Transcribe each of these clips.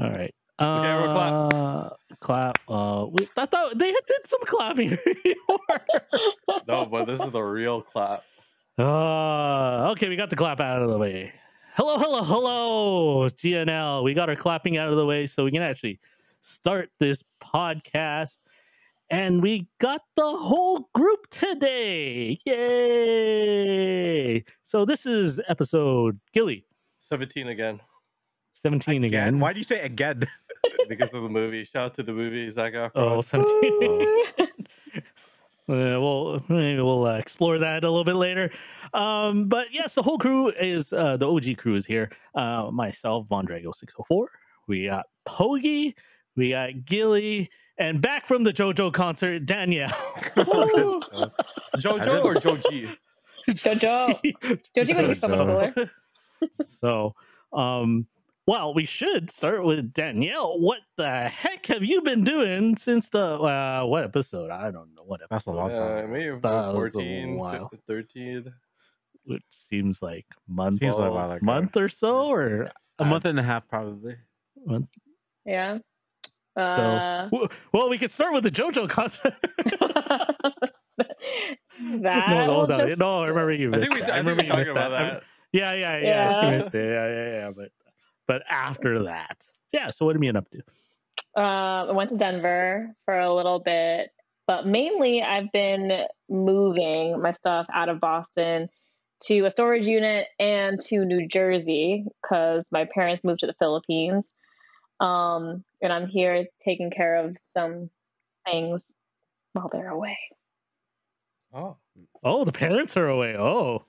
All right. Okay, we'll clap. Uh, clap. Uh, we, I thought they did some clapping. No, but this is the real clap. Uh, okay, we got the clap out of the way. Hello, hello, hello, GNL. We got our clapping out of the way so we can actually start this podcast. And we got the whole group today. Yay! So this is episode Gilly 17 again. 17 again. Why do you say again? Because of the movie. Shout out to the movie, Zac Efron. Oh, 17. Uh, we'll maybe we'll uh, explore that a little bit later. Um, but yes, the whole crew is uh, the OG crew is here. Uh, myself, Von Drago six hundred four. We got Pogi, we got Gilly, and back from the JoJo concert, Danielle. Jojo or Joji? Jojo. Joji would be so much Jojo. cooler. so, um, well, we should start with Danielle. What the heck have you been doing since the uh, what episode? I don't know what That's a episode. long Uh, time. maybe That was a 14, 13. Which seems like month, Seems like a while month or so, or a month and a half, probably. month. Yeah. Uh, W- Well, we could start with the JoJo concert. that no, no, no, just- no, I remember you. I Missed think we, that. I remember we you talked missed about that. that. Yeah, yeah, yeah. Yeah. She missed. Yeah, yeah, yeah. But but after that, yeah. So what have you been up to? Uh, I went to Denver for a little bit, but mainly I've been moving my stuff out of Boston to a storage unit and to New Jersey because my parents moved to the Philippines. Um, and I'm here taking care of some things while they're away. Oh. Oh, the parents are away. Oh,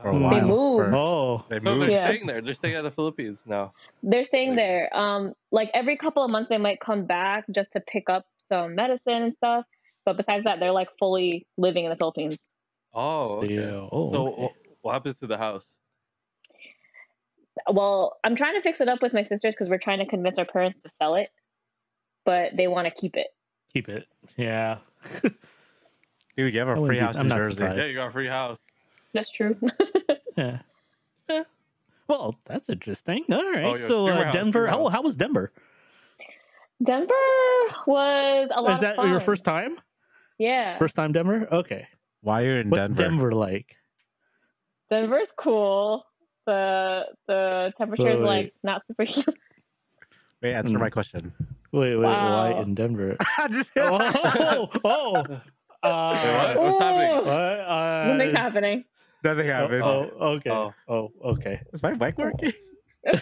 For a They while. moved. first. oh. They So they're moved. Yeah. staying there. They're staying at the Philippines now. They're staying Like- there. Um, like every couple of months, they might come back just to pick up some medicine and stuff. But besides that, they're like fully living in the Philippines. Oh, okay. Yeah. Oh, so okay. wh- what happens to the house? Well, I'm trying to fix it up with my sisters because we're trying to convince our parents to sell it, but they want to keep it. keep it. Yeah. Dude, you have I a wouldn't free be- house I'm in not Jersey. surprised. Yeah, you got a free house. That's true. Yeah. Yeah. Well, that's interesting. All right. Oh, yeah, so uh, house, Denver. streamer How how was Denver? Denver was a lot Is that of fun. your first time? Yeah, First time Denver? Okay. Why you're in What's Denver? Denver like? Denver's cool. The the temperature's Wait, like not super. Wait, answer Hmm. my question. Wait, wait, why in Denver? Oh, oh. Uh, Wait, what? What's happening? what? Uh, Nothing's happening. Nothing oh, happened. oh, okay. Oh. Oh, okay. Is my mic working?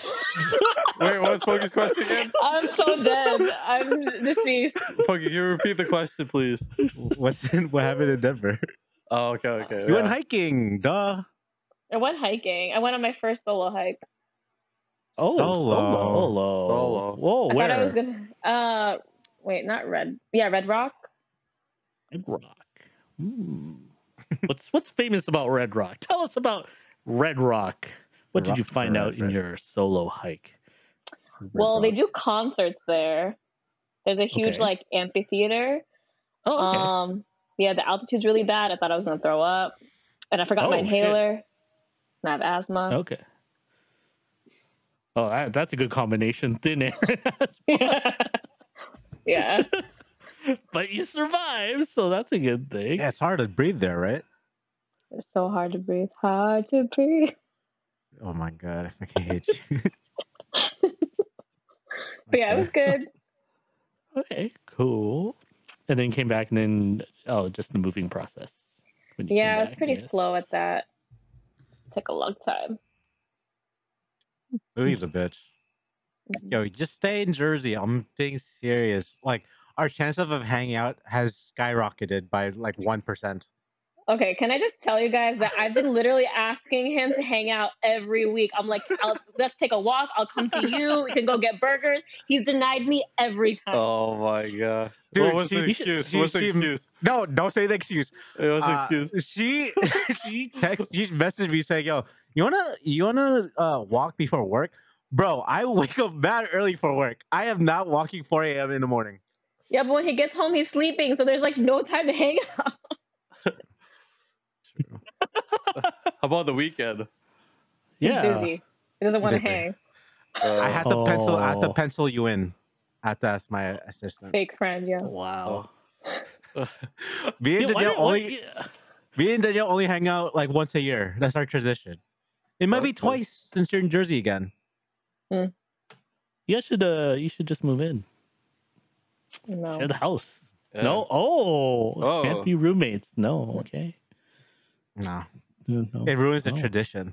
Wait, what's Pogi's question again? I'm so dead. I'm deceased. Poki, can you repeat the question, please? What's in, what happened in Denver? Oh, okay, okay. You went hiking, duh. I went hiking. I went on my first solo hike. Oh, Solo. solo. Solo. Whoa, I where? thought I was gonna. Uh, wait, not red. Yeah, Red Rock. Red Rock. Hmm. What's what's famous about Red Rock? Tell us about Red Rock. What did you find Red out in Rock. your solo hike? Red well, they do concerts there. There's a huge Okay. like amphitheater. Oh, okay. Um, yeah, the altitude's really bad. I thought I was gonna throw up, and I forgot my Oh, shit. inhaler. And I have asthma. okay. Oh, that, that's a good combination. Thin air, yeah. but you survived, so that's a good thing. Yeah, it's hard to breathe there, right? It's so hard to breathe. Hard to breathe. Oh my god, I fucking hate you. But yeah, it was good. Okay, cool. And then came back, and then oh, just the moving process. when you came Yeah, I was pretty yes. slow at that. Took a long time. Louis a bitch. Mm-hmm. Yo, just stay in Jersey. I'm being serious. Like our chance of of hanging out has skyrocketed by like one percent. Okay, can I just tell you guys that I've been literally asking him to hang out every week. I'm like, I'll, let's take a walk. I'll come to you. We can go get burgers. He's denied me every time. Oh my god. Dude, what was she- the excuse? she- What's the she- excuse? No, don't say the excuse. Hey, What's the Uh, excuse? She she text she messaged me saying, "Yo, you wanna you wanna uh, walk before work, bro? I wake up mad early for work. I am not walking 4 a.m. in the morning. Yeah, but when he gets home, he's sleeping, so there's like no time to hang out. How about the weekend? He's Yeah. busy. He doesn't want to Busy. hang. Uh, I had to pencil. I had to Oh. pencil you in. I had to ask my assistant. Fake friend, yeah. Wow. Me and Yeah, why Danielle did- why- only. yeah. Me and Danielle only hang out like once a year. That's our tradition. It might be Okay. twice since you're in Jersey again. You guys should uh you should just move in. No. Share the house. yeah. No. Oh, Oh. can't be oh. roommates. No. Okay. No, No, no. it ruins the Oh. tradition.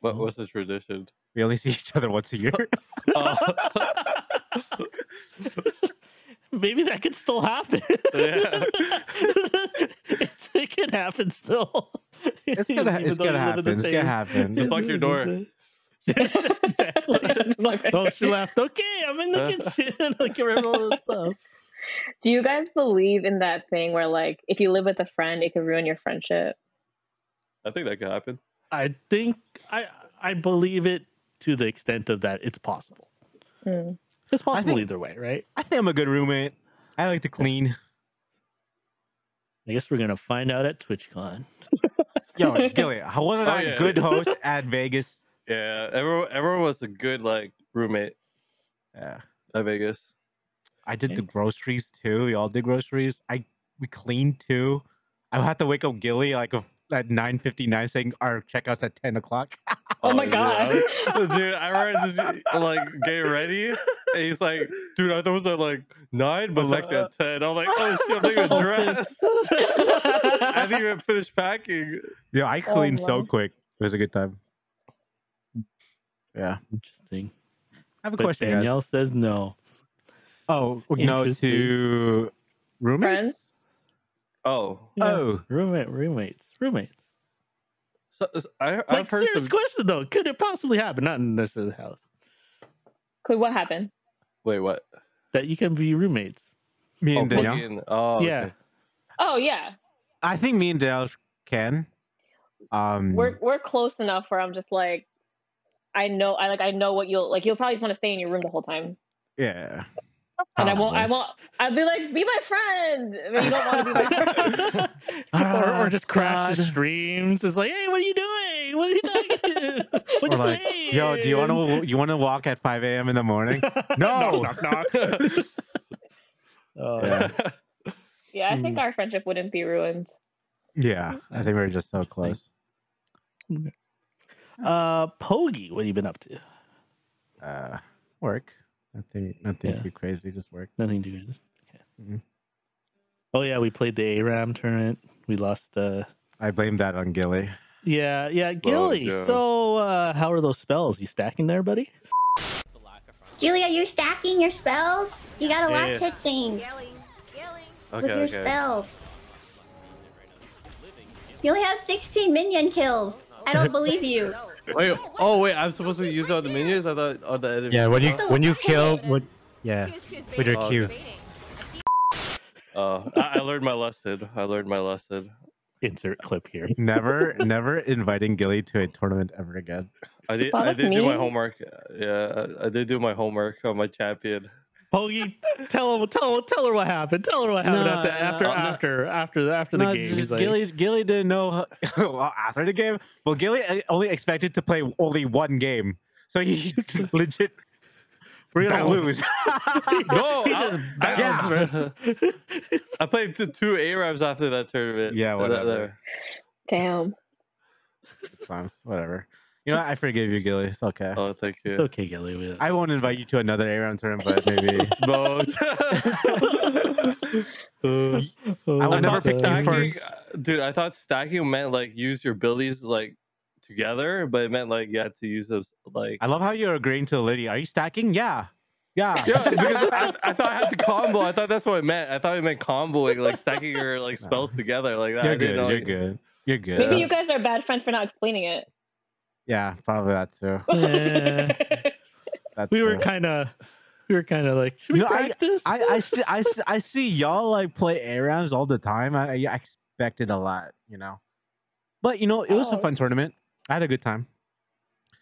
What, was the tradition? We only see each other once a year. Oh. Maybe that could still happen. Yeah. it's, it can happen still. It's gonna, it's gonna you live in the happen. It's same- gonna happen. Just lock your door. exactly. Just like that. Oh, she laughed. Okay, I'm in the kitchen. I can remember all this stuff. Do you guys believe in that thing where, like, if you live with a friend, it could ruin your friendship? I think that could happen. I think I I believe it to the extent of that it's possible. Hmm. It's possible think- either way, right? I think I'm a good roommate. I like to clean. I guess we're gonna find out at TwitchCon. Yo, Gilly, how wasn't Oh, I a yeah. good host at Vegas? Yeah, everyone everyone was a good like roommate Yeah. at Vegas. I did the groceries too. Y'all did groceries. I we cleaned too. I had to wake up Gilly like a, at nine fifty nine saying our checkouts at ten o'clock. Oh, oh my yeah. god. dude, I remember just like getting ready, and he's like, "Dude, I thought it was at like nine, but it's actually at 10. I'm like, "Oh shit, I'm not even dressed." I didn't even finish packing. Yeah, I oh, cleaned so wow. quick. It was a good time. Yeah. Interesting. I have a But question, guys. Danielle says no. Oh no, to roommates. Friends? Oh, Yeah, Oh, roommate, roommates, roommates. so, so I, I've Like heard serious some. question though, could it possibly happen? Not in this house Could what happen? Wait, what? that you can be roommates. me Oh, and Danielle. fucking- oh, Yeah. okay. Oh yeah, I think me and Danielle can. Um, we're we're close enough where I'm just like, I know, I like, I know what you'll like. You'll probably just want to stay in your room the whole time, yeah. and I won't, I won't. I'll be like, be my friend, but you don't want to be my friend. or, or just crash the streams. It's like, hey, what are you doing? What are you doing? What are you like, playing? yo, do you want to you want to walk at five a.m. in the morning? No. knock, knock, knock. Oh, Yeah. Yeah, I think Hmm. our friendship wouldn't be ruined. Yeah, I think we're just so close. Uh, Pogi, what have you been up to? Uh, work. Nothing, nothing Yeah. too crazy. Just work. Nothing to do. Okay. Mhm. Oh yeah, we played the ARAM tournament. We lost. uh I blame that on Gilly. Yeah, yeah, Gilly. yeah. So, uh how are those spells? You stacking there, buddy? Julie, are you stacking your spells? You gotta Yeah, last yeah. hit things Gilly, Okay, with your okay. spells. You only have 16 minion kills. I don't believe you. Wait, oh wait, I'm supposed to use all the minions? I thought on the enemy. Yeah, when you Oh. when you kill, when, yeah, with your Oh, Q. Oh, I, I learned my lesson. I learned my lesson. Insert clip here. Never, never inviting Gilly to a tournament ever again. I did. I that's did do my homework. Yeah, I, I did do my homework on my champion. Pogi, tell him, tell him, tell her what happened. Tell her what happened No, after, no, after, no. after, after, the after the game. just He's like, Gilly, Gilly didn't know well, after the game. Well, Gilly uh, only expected to play only one game, so he legit. We're gonna Balance. lose. No, he I- just I- bounced, bro. I played two, two ARAMs after that tournament. Yeah, whatever. Damn. Sometimes, whatever. You know, what? I forgive you, Gilly. It's okay. Oh, thank you. It's okay, Gilly. We- I won't invite you to another A round tournament, but maybe. Both. Oh, I will I never pick you stacking, first. uh, Dude, I thought stacking meant like use your abilities like together, but it meant like you had to use those like. I love how you're agreeing to Liddy. Are you stacking? Yeah. Yeah. Yeah, because I, I thought I had to combo. I thought that's what it meant. I thought it meant comboing, like stacking your like spells together like that. You're good. know You're you- good. You're good. Maybe Yeah. you guys are bad friends for not explaining it. Yeah, probably that too. Yeah. That's we were true. kind of, we were kind of like, should we You know, I- practice? I, I see I see, I see y'all like play ARAMs all the time. I, I expected a lot, you know. But you know, it was a Oh. fun tournament. I had a good time.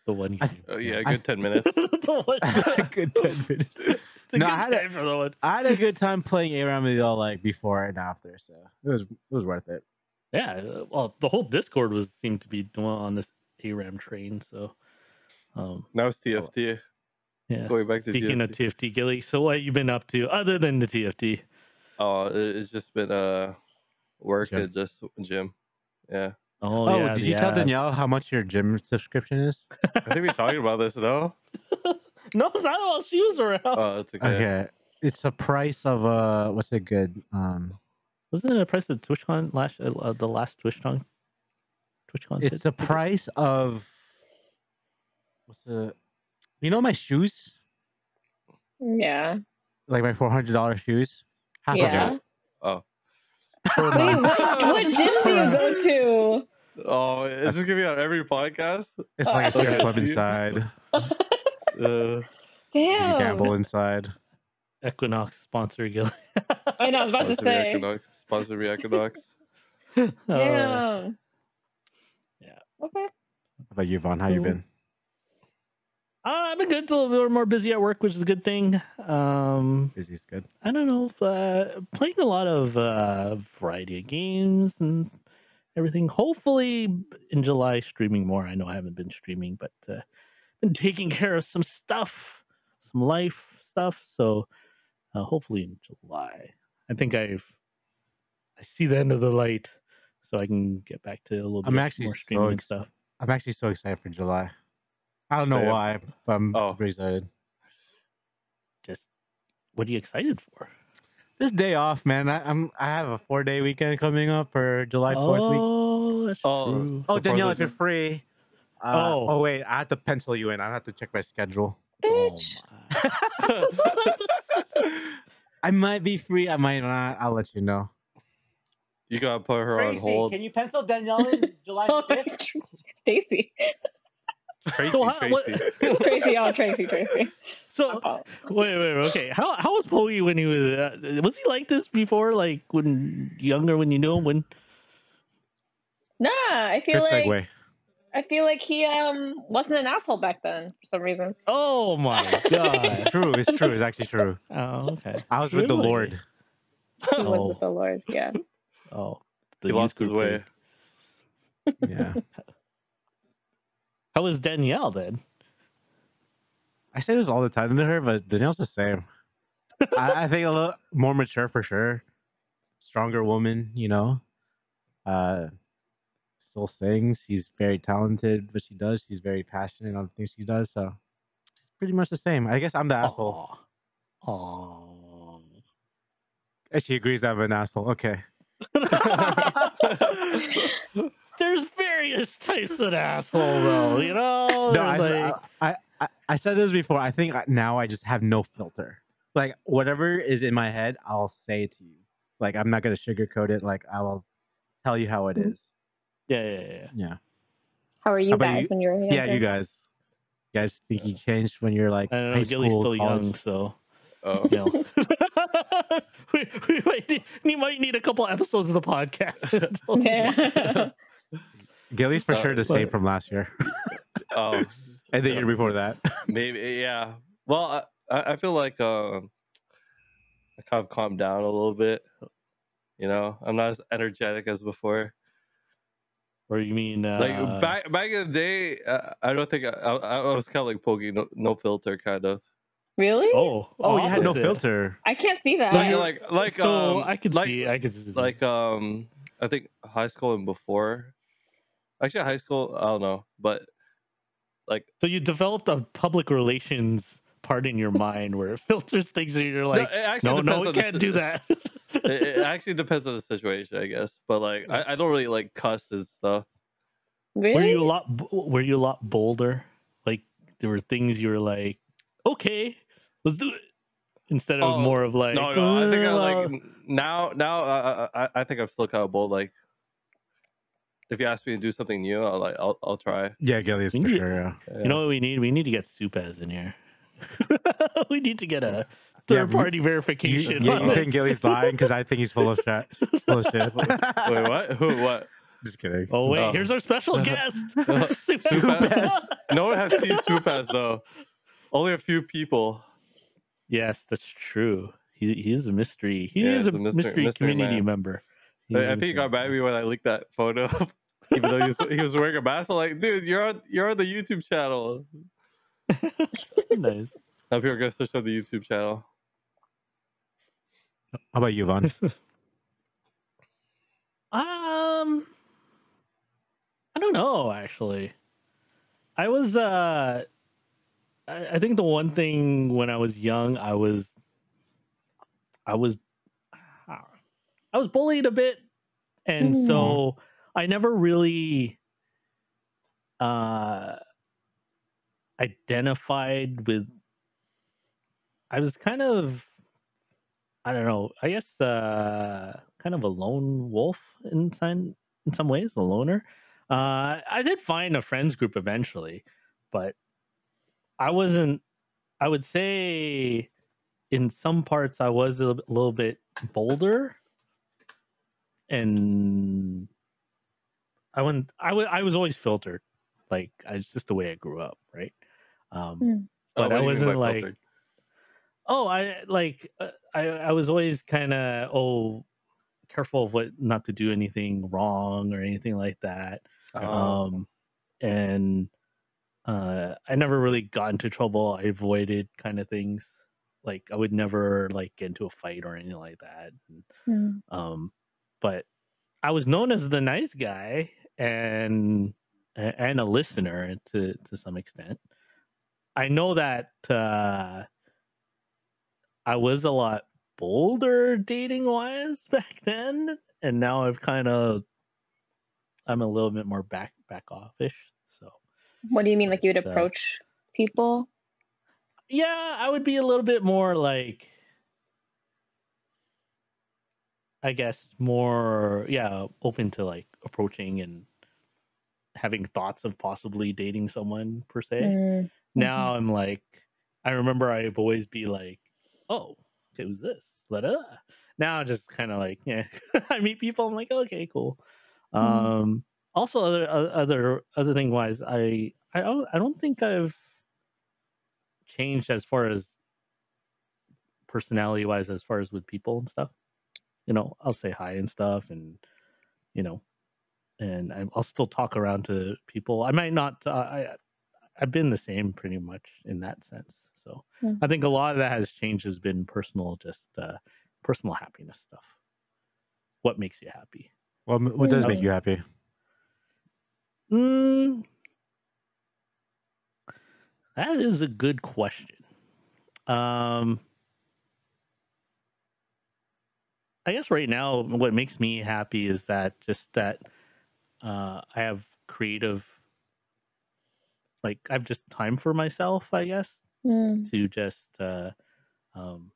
the one. I- game. Oh yeah, a I- good ten minutes. the one. A good ten minutes. It's a No, good I had a- time for the one. I had a good time playing ARAM with y'all like before and after, so it was it was worth it. Yeah, uh, well, the whole Discord was seemed to be doing on this ARAM train. So Um, Now it's TFT. yeah. Going back to Speaking TFT. of TFT, Gilly, so what you been up to other than the TFT? oh, it's just been uh work Gym. and just gym. Yeah. Oh, Oh, yeah, did the you tell. Danielle how much your gym subscription is? I think we talked about this though. No, not while she was around. Oh, it's okay. Okay. It's a price of uh what's it good? Um Wasn't it a price of TwitchCon last uh, uh, the last TwitchCon? TwitchCon. it's the price of what's the you know my shoes? Yeah. Like my four hundred dollar shoes? Half Yeah. of Oh. it per Wait, what, what gym do you go to? Oh, is this gonna be on every podcast? It's like a strip Okay. club inside. Uh, You Damn. gamble inside. Equinox sponsor Gilly. I know. I was about to sponsor me say. Equinox. Sponsor me Equinox. Uh, Damn. Okay. How about you, Vaughn? How you been? Uh, I've been good. A little bit more busy at work, which is a good thing. Um, busy is good. I don't know. If, uh, playing a lot of uh, variety of games and everything. Hopefully in July, streaming more. I know I haven't been streaming, but uh, been taking care of some stuff, some life stuff. So uh, hopefully in July, I think I've I see the end of the light, so I can get back to a little I'm bit actually more streaming and ex- stuff. I'm actually so excited for July. I don't know Same. why, but I'm Oh. super excited. Just what are you excited for? This day off, man. I, I'm I have a four day weekend coming up for July Fourth week. oh, that's Oh, true. Oh, Danielle, if you're free. Uh, Oh. oh. wait, I have to pencil you in. I have to check my schedule. Oh, my. I might be free. I might not. I'll let you know. You gotta put her on hold. Can you pencil Danielle in July 5th? Stacy. Tracy, So how- what- Tracy. Tracy. Oh, Tracy. Tracy. So wait, wait, wait, okay. How how was Poe when he was? Uh, was he like this before? Like when younger, when you knew him? When Nah, I feel Good like segue. I feel like he um wasn't an asshole back then for some reason. oh my god! It's god! true. It's true. It's actually true. oh okay. I was with the Lord. He was Oh. with the Lord. Yeah. Oh, He youth lost his group way. Yeah. How was Danielle then? I say this all the time to her, but Danielle's the same. I, I think a little more mature for sure. Stronger woman, you know. Uh, still sings. She's very talented, what she does. She's very passionate on the things she does. So she's pretty much the same. I guess I'm the asshole. Oh. And She agrees that I'm an asshole. Okay. There's various types of asshole though. You know. No, I, like, I, I, I said this before. I think now I just have no filter. Like whatever is in my head, I'll say it to you. Like I'm not gonna sugarcoat it. Like I will tell you how it Mhm. yeah, yeah, yeah. Yeah. How are you How guys you? when you were younger? Yeah, you guys. You guys think you changed when you're like I don't high know. Gilly's school, still college? young, so Oh. you know. we, we might need, we might need a couple episodes of the podcast. Yeah. Gilly's for Uh, sure the same from last year, Oh. and the year before that. Maybe yeah. Well, I- I, I feel like um, I kind of calmed down a little bit. You know, I'm not as energetic as before. or you mean uh, Like back back in the day, uh, I don't think I, I, I was kind of like Pogi, no, no filter kind of. Really? Oh, Oh, you had no filter. I can't see that. Like like like so um, I could like, see, I could see. like um, I think high school and before. Actually, high school, I don't know, but like so you developed a public relations part in your mind where it filters things, and you're like, no, actually no, no, we can't si- do that. it, it actually depends on the situation, I guess. But like, I, I don't really like cuss and stuff. really? Were you a lot? Were you a lot bolder? Like there were things you were like, okay, let's do it, instead of Oh, more of like, no, no, I think I "Uh, like now. Now, uh, I, I think I'm still kind of bold. Like, if you ask me to do something new, I'll like, I'll, I'll try. Yeah, Gilly's for sure. Yeah. You know what we need? We need to get Supaz in here. we need to get a Yeah, third we- party You, verification. yeah, you think Gilly's lying because I think he's full of shit. Full of shit. Wait, what? Who? What? Just kidding. Oh wait, here's our special guest. Supaz. No one has seen Supas though. Only a few people. Yes, that's true. He he is a mystery. He Yeah, is a a mystery- mystery, mystery community man. member. He I, think he got mad at me when I leaked that photo. Even though he was, he was wearing a mask, I'm like, dude, you're on you're on the YouTube channel. nice. Now people are gonna search up the YouTube channel. How about you, Vaughn? Um, I don't know actually. I was uh, I, I think the one thing when I was young, I was, I was, I was bullied a bit, and Mm. so I never really uh identified with. I was kind of I don't know. I guess uh, kind of a lone wolf in some in some ways, a loner. Uh, I did find a friends group eventually, but I wasn't. I would say in some parts I was a little- little bit bolder, and I wouldn't. I wa- I was always filtered. Like I, it's just the way I grew up, right? Um, Mm. Oh, But what I do you mean wasn't like- filtered? Oh, I like uh, I I was always kind of oh careful of what not to do anything wrong or anything like that. Oh. Um and uh I never really got into trouble. I avoided kind of things. Like I would never like get into a fight or anything like that. And, Mm. um but I was known as the nice guy and and a listener to to some extent. I know that uh I was a lot bolder dating wise back then and now I've kind of I'm a little bit more back back offish. So What do you mean? Like you would But, approach people? yeah, I would be a little bit more like I guess more yeah, open to like approaching and having thoughts of possibly dating someone per se. Mm. Now I'm like I remember I've always be like, "Oh, okay, who's this?" But now I'm just kind of like, yeah, I meet people I'm like, "Okay, cool." Mhm. Um also other other other thing wise, I I don't I don't think I've changed as far as personality wise as far as with people and stuff. You know, I'll say hi and stuff and you know, and I- I'll still talk around to people. I might not uh, I I've been the same pretty much in that sense. So Hmm. I think a lot of that has changed has been personal, just uh, personal happiness stuff. What makes you happy? What what does make you happy? Mm, that is a good question. Um, I guess right now, what makes me happy is that just that uh, I have creative, like I have just time for myself. I guess Mm. to just uh, um,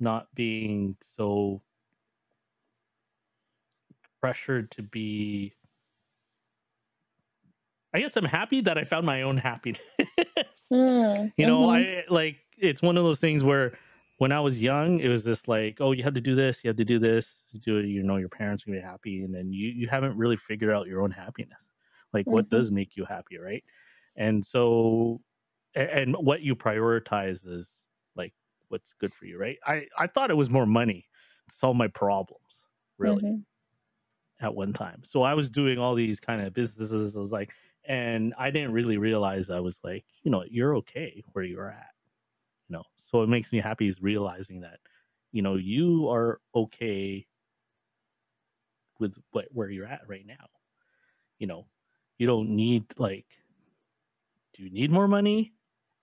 not being so pressured to be. I guess I'm happy that I found my own happiness. Mm. you know, Mhm. I like it's one of those things where when I was young, it was just like, oh, you have to do this, you have to do this, you do it, you know, your parents are gonna be happy, and then you you haven't really figured out your own happiness. Like what Mhm. does make you happy, right? And so a- and what you prioritize is like what's good for you, right? I I thought it was more money to solve my problems, really Mhm. at one time. So I was doing all these kind of businesses. I was like, and I didn't really realize I was like, you know, you're okay where you're at. You know, so it makes me happy is realizing that, you know, you are okay with what where you're at right now. You know, you don't need like, do you need more money?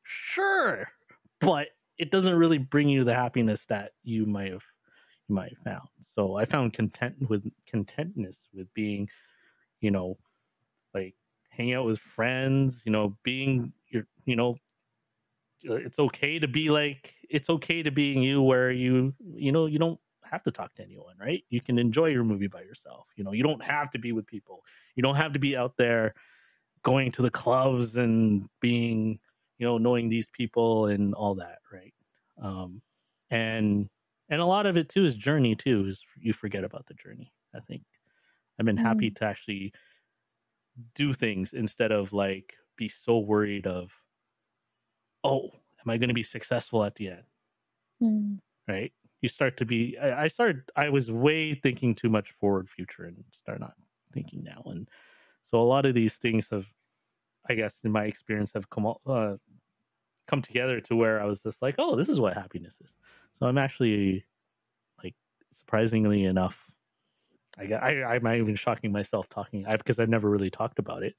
Sure, but it doesn't really bring you the happiness that you might have you might have found. So I found content with contentness with being, you know, hanging out with friends, you know, being your, you know, uh, it's okay to be like it's okay to being you where you, you know, you don't have to talk to anyone, right? You can enjoy your movie by yourself. You know, you don't have to be with people. You don't have to be out there going to the clubs and being, you know, knowing these people and all that, right? Um, and and a lot of it too is journey too is you forget about the journey i think i've been happy to actually do things instead of like be so worried of oh am i going to be successful at the end Mm. right you start to be I, I started i was way thinking too much forward future and start not thinking now and so a lot of these things have i guess in my experience have come uh, come together to where I was just like, oh, this is what happiness is. So I'm actually like surprisingly enough, I got I I'm even shocking myself talking I because I've never really talked about it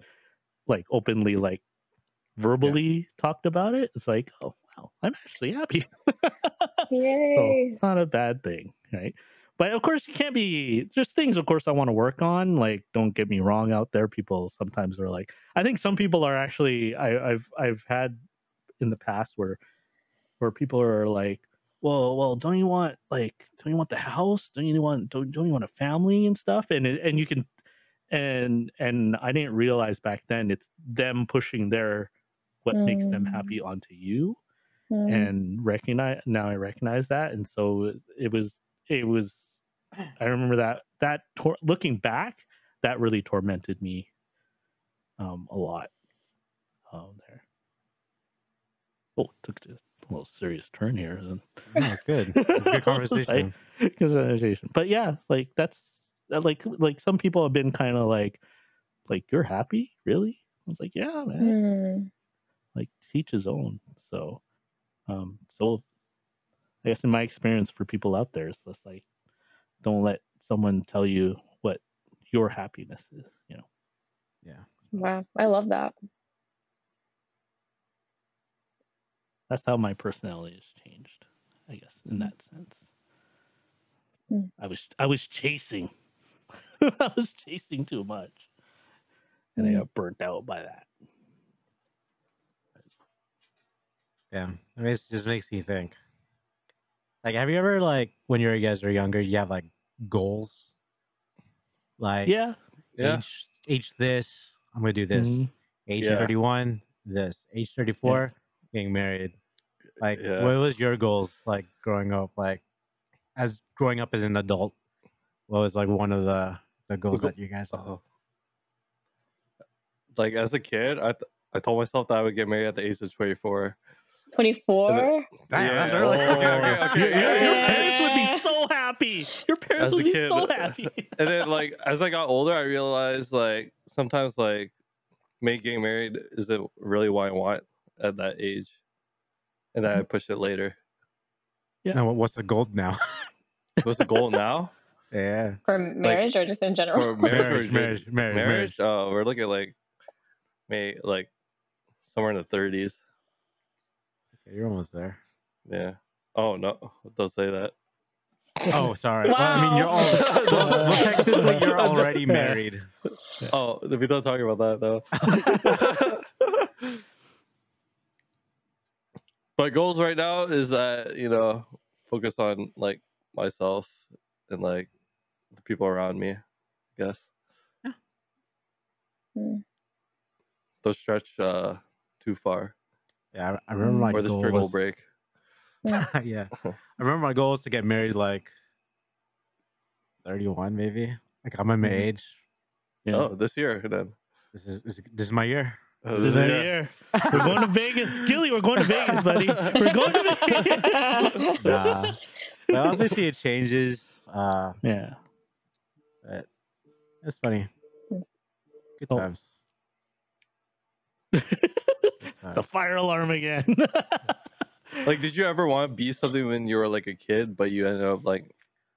like openly mm-hmm. like verbally talked about it. It's like, oh wow, I'm actually happy. so it's not a bad thing, right? But of course, you can't be. There's things, of course, I want to work on. Like, don't get me wrong. Out there, people sometimes are like. I think some people are actually. I, I've I've had in the past where where people are like, well, well, don't you want like, don't you want the house? Don't you want don't, don't you want a family and stuff? And and you can, and and I didn't realize back then it's them pushing their what makes them Mm. happy onto you Mm. and recognize now I recognize that, and so it was it was I remember that that tor- looking back that really tormented me um a lot um there. Oh, took just a little serious turn here. then. No, it's good. It's a good Like, conversation. good conversation. But yeah, like that's that, like like some people have been kind of like like you're happy really. I was like yeah man Mm. like teach his own. So, um, so I guess in my experience for people out there, it's just like don't let someone tell you what your happiness is. You know, Yeah. Wow, I love that. That's how my personality has changed. I guess in that sense, Mm. I was I was chasing, I was chasing too much, and I Mm. got burnt out by that. Yeah. I mean, it just makes me think. Like, have you ever like when you guys are younger, you have like goals? Like Yeah, Yeah. age age this, I'm gonna do this. Mhm. Age Yeah. 31, this. Age 34, getting married. Like, Yeah. what was your goals like growing up? Like, as growing up as an adult, what was like one of the the goals that you guys had? Uh, like as a kid, I th- I told myself that I would get married at the age of 24. 24? Damn, that's Yeah. early. Okay, okay, okay. Your, your- your parents would be so happy. Your parents As would be kid. so happy. And then like as I got older, I realized like sometimes like maybe getting married isn't really what I want at that age, and then I mm-hmm. push it later. Yeah. Now, what's the goal now? What's the goal now yeah. For marriage or just in general? for marriage? or Marriage, marriage, marriage, marriage. Oh, we're looking like maybe like somewhere in the 30s. Okay, you're almost there. Yeah. Oh no, don't say that. Oh, sorry. Well, I mean, you're all. Well, well, technically, you're already married. Oh, we don't talk about that though. My goals right now is that you know focus on like myself and like the people around me. I guess Mm. don't stretch uh too far Yeah, I, I remember my or the goal string will was- break. yeah, I remember my goal was to get married like 31, maybe. Like I'm at my Mhm. age. Yeah. Oh, this year then. This is this, is- this is my year. This this is the year. year. We're going to Vegas. Gilly, we're going to Vegas, buddy. We're going to Vegas. Nah. but obviously, it changes. Uh, yeah. but it's funny. Good Oh. times. Good The fire alarm again. Like, did you ever want to be something when you were like a kid, but you ended up like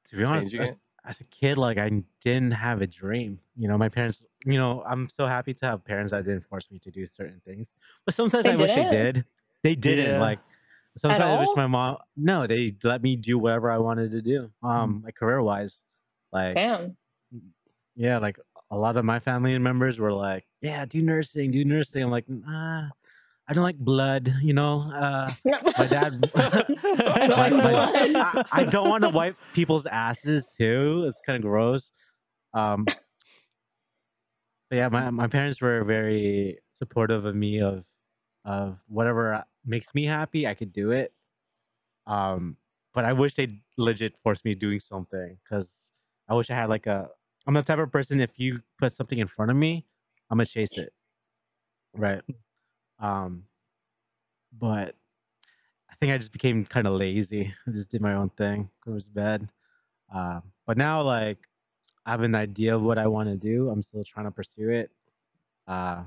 To be honest, changing as, a kid, like I didn't have a dream. You know, my parents. You know, I'm so happy to have parents that didn't force me to do certain things. But sometimes They I wish they didn't? They didn't. Yeah. Like sometimes I wish my mom. No, they let me do whatever I wanted to do. Um, like career wise, like Damn. yeah, like a lot of my family members were like, "Yeah, do nursing, do nursing." I'm like, "Nah, I don't like blood." You know, uh, my dad. I my- like my- I, I don't want to wipe people's asses too. It's kind of gross. Um, but yeah, my my parents were very supportive of me of of whatever makes me happy. I could do it. Um, but I wish they legit forced me doing something because I wish I had like a. I'm the type of person if you put something in front of me, I'm gonna chase it. Right. Um, but I think I just became kind of lazy. I just did my own thing. It was bad. Um, but now, like, I have an idea of what I want to do. I'm still trying to pursue it. Uh,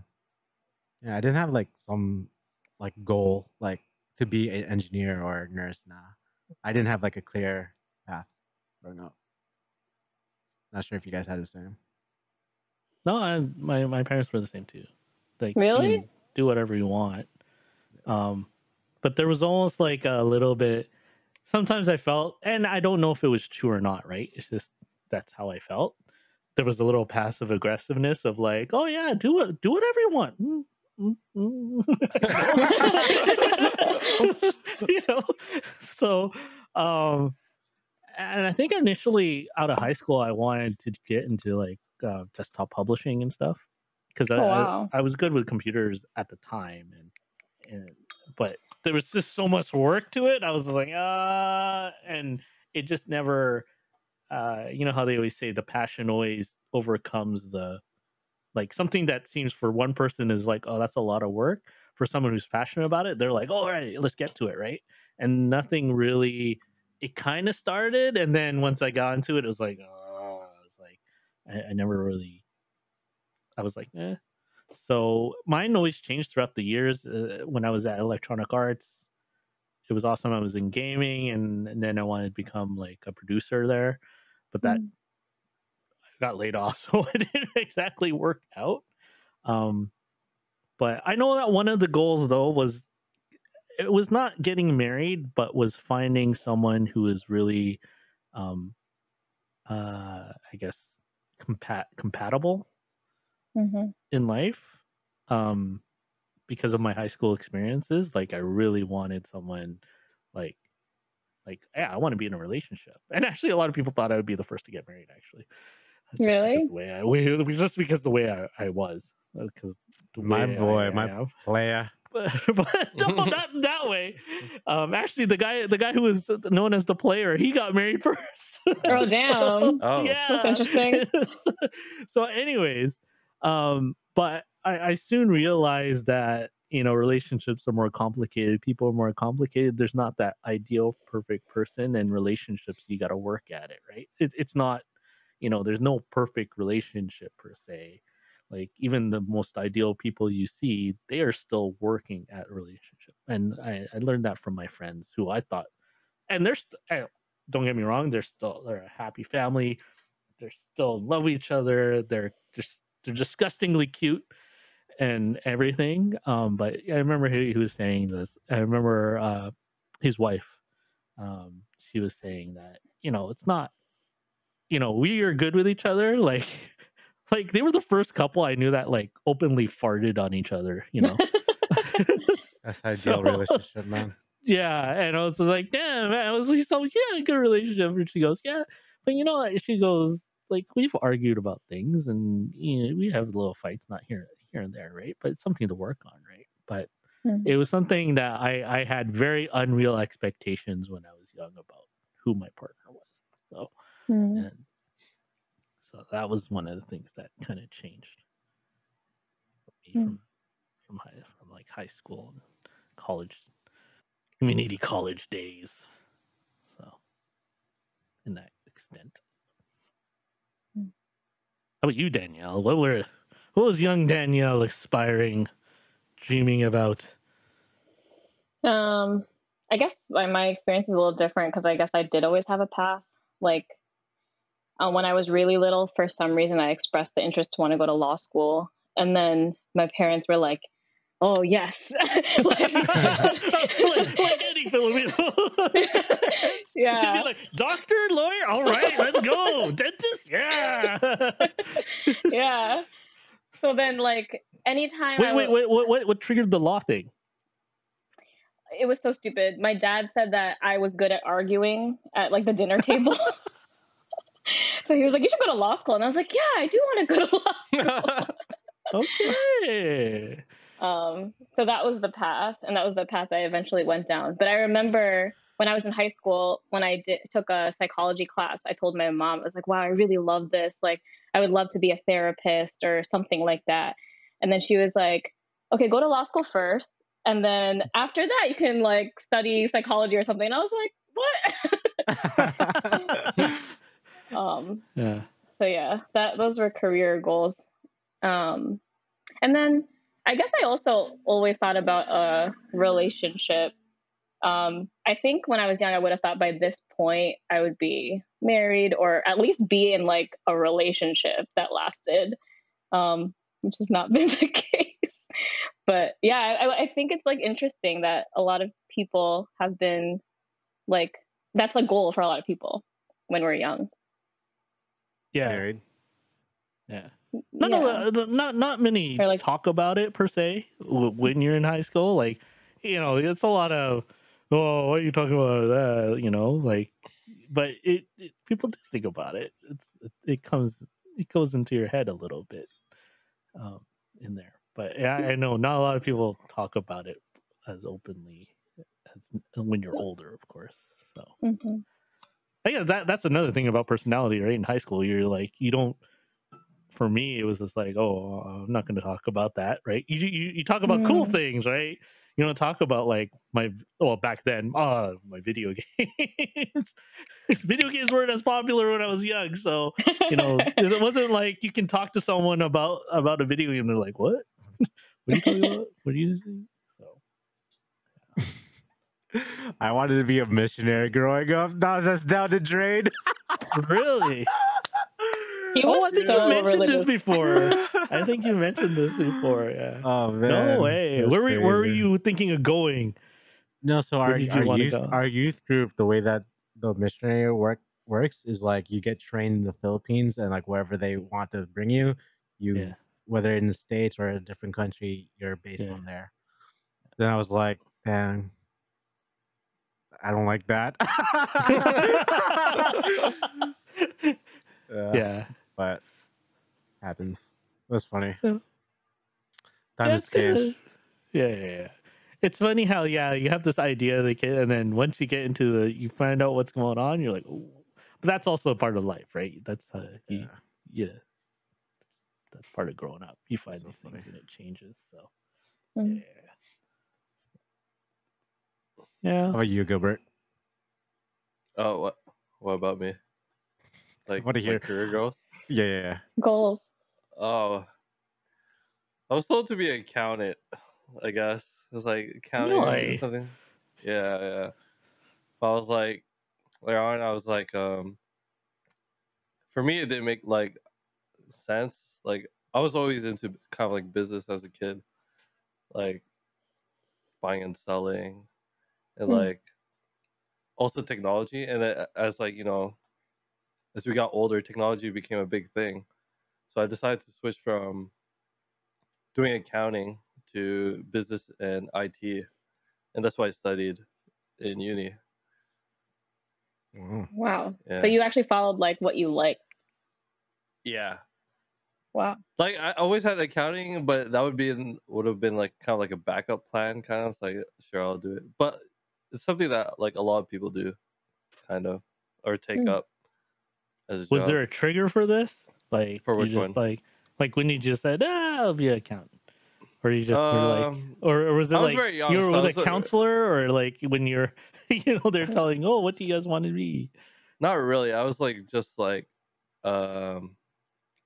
yeah, I didn't have like some like goal like to be an engineer or a nurse now. I didn't have like a clear path growing up. Not sure if you guys had the same. No, I, my my parents were the same too. Like, you Really? Do whatever you want. Um, but there was almost like a little bit. Sometimes I felt, and I don't know if it was true or not. Right? It's just that's how I felt. There was a little passive aggressiveness of like, oh yeah, do it, do whatever you want. Mm, mm, mm. you know, so um, and I think initially out of high school, I wanted to get into like uh, desktop publishing and stuff because I, Oh, I- wow. I, was good with computers at the time, and and but there was just so much work to it. I was like, uh, and it just never, uh, you know how they always say the passion always overcomes the, like something that seems for one person is like, oh, that's a lot of work. For someone who's passionate about it, they're like, all right, let's get to it, right? And nothing really it kind of started and then once i got into it it was like oh i was like I, I never really i was like eh. so mine always changed throughout the years uh, when i was at electronic arts it was awesome i was in gaming and, and then i wanted to become like a producer there but that Mm. I got laid off so it didn't exactly work out um but i know that one of the goals though was it was not getting married, but was finding someone who is really, um, uh, I guess, compat compatible hmm in life. Um, because of my high school experiences, like I really wanted someone, like, like yeah, I want to be in a relationship. And actually, a lot of people thought I would be the first to get married. Actually, Just Really? The way I, way- just because the way I, I was, because My boy, my am. Playa. but, but no, not that way. Um, actually, the guy, the guy who was known as the player, he got married first. Oh, damn. Oh. yeah, interesting. so, anyways, um, but I, I soon realized that you know relationships are more complicated. People are more complicated. There's not that ideal, perfect person, and relationships you got to work at it, right? It, it's not, you know, there's no perfect relationship per se like even the most ideal people you see they are still working at relationship and i, I learned that from my friends who i thought and they're st- don't get me wrong they're still they're a happy family they're still love each other they're just they're disgustingly cute and everything um but i remember he, he was saying this i remember uh his wife um she was saying that you know it's not you know we are good with each other like like they were the first couple i knew that like openly farted on each other you know That's ideal So- relationship, man. yeah and i was just like damn man. i was like so yeah good relationship and she goes yeah but you know what?" she goes like we've argued about things and you know we have little fights not here here and there right but it's something to work on right but Mhm. it was something that i i had very unreal expectations when i was young about who my partner was so Mm. and so that was one of the things that kind of changed for me Hmm. from from high from like high school and college community college days so in that extent. How about you danielle? What were what was young danielle aspiring dreaming about? Um, I guess like, my experience is a little different because I guess I did always have a path. Like uh, when I was really little, for some reason, I expressed the interest to want to go to law school, and then my parents were like, "Oh yes," like, like, like any Filipino. Yeah. be like, doctor, lawyer, all right, let's go. Dentist, yeah. yeah. So then, like, anytime wait, wait, wa- wait, what, what, what triggered the law thing? it was so stupid. My dad said that I was good at arguing at like the dinner table. so he was like, "You should go to law school," and I was like, "Yeah, I do want to go to law." School." okay. Um, so that was the path, and that was the path I eventually went down. But I remember when I was in high school, when I did, took a psychology class, I told my mom, I was like, "Wow, I really love this. Like, I would love to be a therapist or something like that." And then she was like, "Okay, go to law school first, and then after that, you can like study psychology or something." And I was like, "What?" um, Yeah. so yeah, that those were career goals. Um, and then I guess I also always thought about a relationship Um, I think when I was young, I would have thought by this point I would be married or at least be in like a relationship that lasted, um, which has not been the case. But yeah, I, I think it's like interesting that a lot of people have been like that's a goal for a lot of people when we're young. Yeah, Married. yeah. Not Yeah. a, not not many like- talk about it per se when you're in high school. Like, you know, it's a lot of, oh, what are you talking about that? You know, like, but it, it people do think about it. It's it, it comes it goes into your head a little bit, um, in there. But yeah, I know not a lot of people talk about it as openly as when you're older, of course. So. Mhm. I guess that that's another thing about personality, right? In high school, you're like you don't. For me, it was just like, oh, I'm not going to talk about that, right? You you, you talk about cool Mm. things, right? You don't talk about like my well back then, uh, my video games. video games weren't as popular when I was young, so you know it wasn't like you can talk to someone about about a video game. They're like, what? what are you talking about? What are you? Saying? So I wanted to be a missionary growing up. Now that's down the drain. really, He oh, I think so you mentioned religious. this before. I think you mentioned this before. Yeah. Oh man. no way. Where were, where were you thinking of going? No, so our, you our youth our youth group, the way that the missionary work works is like you get trained in the Philippines and like wherever they want to bring you, you Yeah. whether in the states or a different country, you're based Yeah. on there. Then I was like, damn, I don't like that. yeah, yeah. But happens. That's funny. Yeah. Time Yeah, has it's. Yeah, yeah, yeah. It's funny how yeah, you have this idea of the kid, and then once you get into the, you find out what's going on. You're like, Ooh. but that's also a part of life, right? That's uh, you, Yeah. yeah. That's part of growing up. You find So these things and it changes. So Mhm. yeah. Yeah. How about you, Gilbert? Oh, what? What about me? Like, wanna my hear. career goals? Yeah, yeah, yeah. Goals. Oh, I was told to be an accountant. I guess it was like accounting or something. Yeah, yeah. But I was like, later on, I was like, um, for me, it didn't make like sense. Like, I was always into kind of like business as a kid, like buying and selling, and Hmm. like also technology. And then as like you know, as we got older, technology became a big thing. So I decided to switch from doing accounting to business and IT, and that's why I studied in uni. Mm. Wow. Yeah. So you actually followed like what you like. Yeah, Wow. like I always had accounting, but that would be in, would have been like kind of like a backup plan, kind of. It's like sure I'll do it, but it's something that like a lot of people do, kind of, or take Hmm. up as a Was job. there a trigger for this? Like For you which just one? Like like when you just said, ah, I'll be an accountant, or you just were like, Um, or, or was it was like you were with a counselor, or like when you're, you know, they're telling, oh, what do you guys want to be? Not really. I was like just like um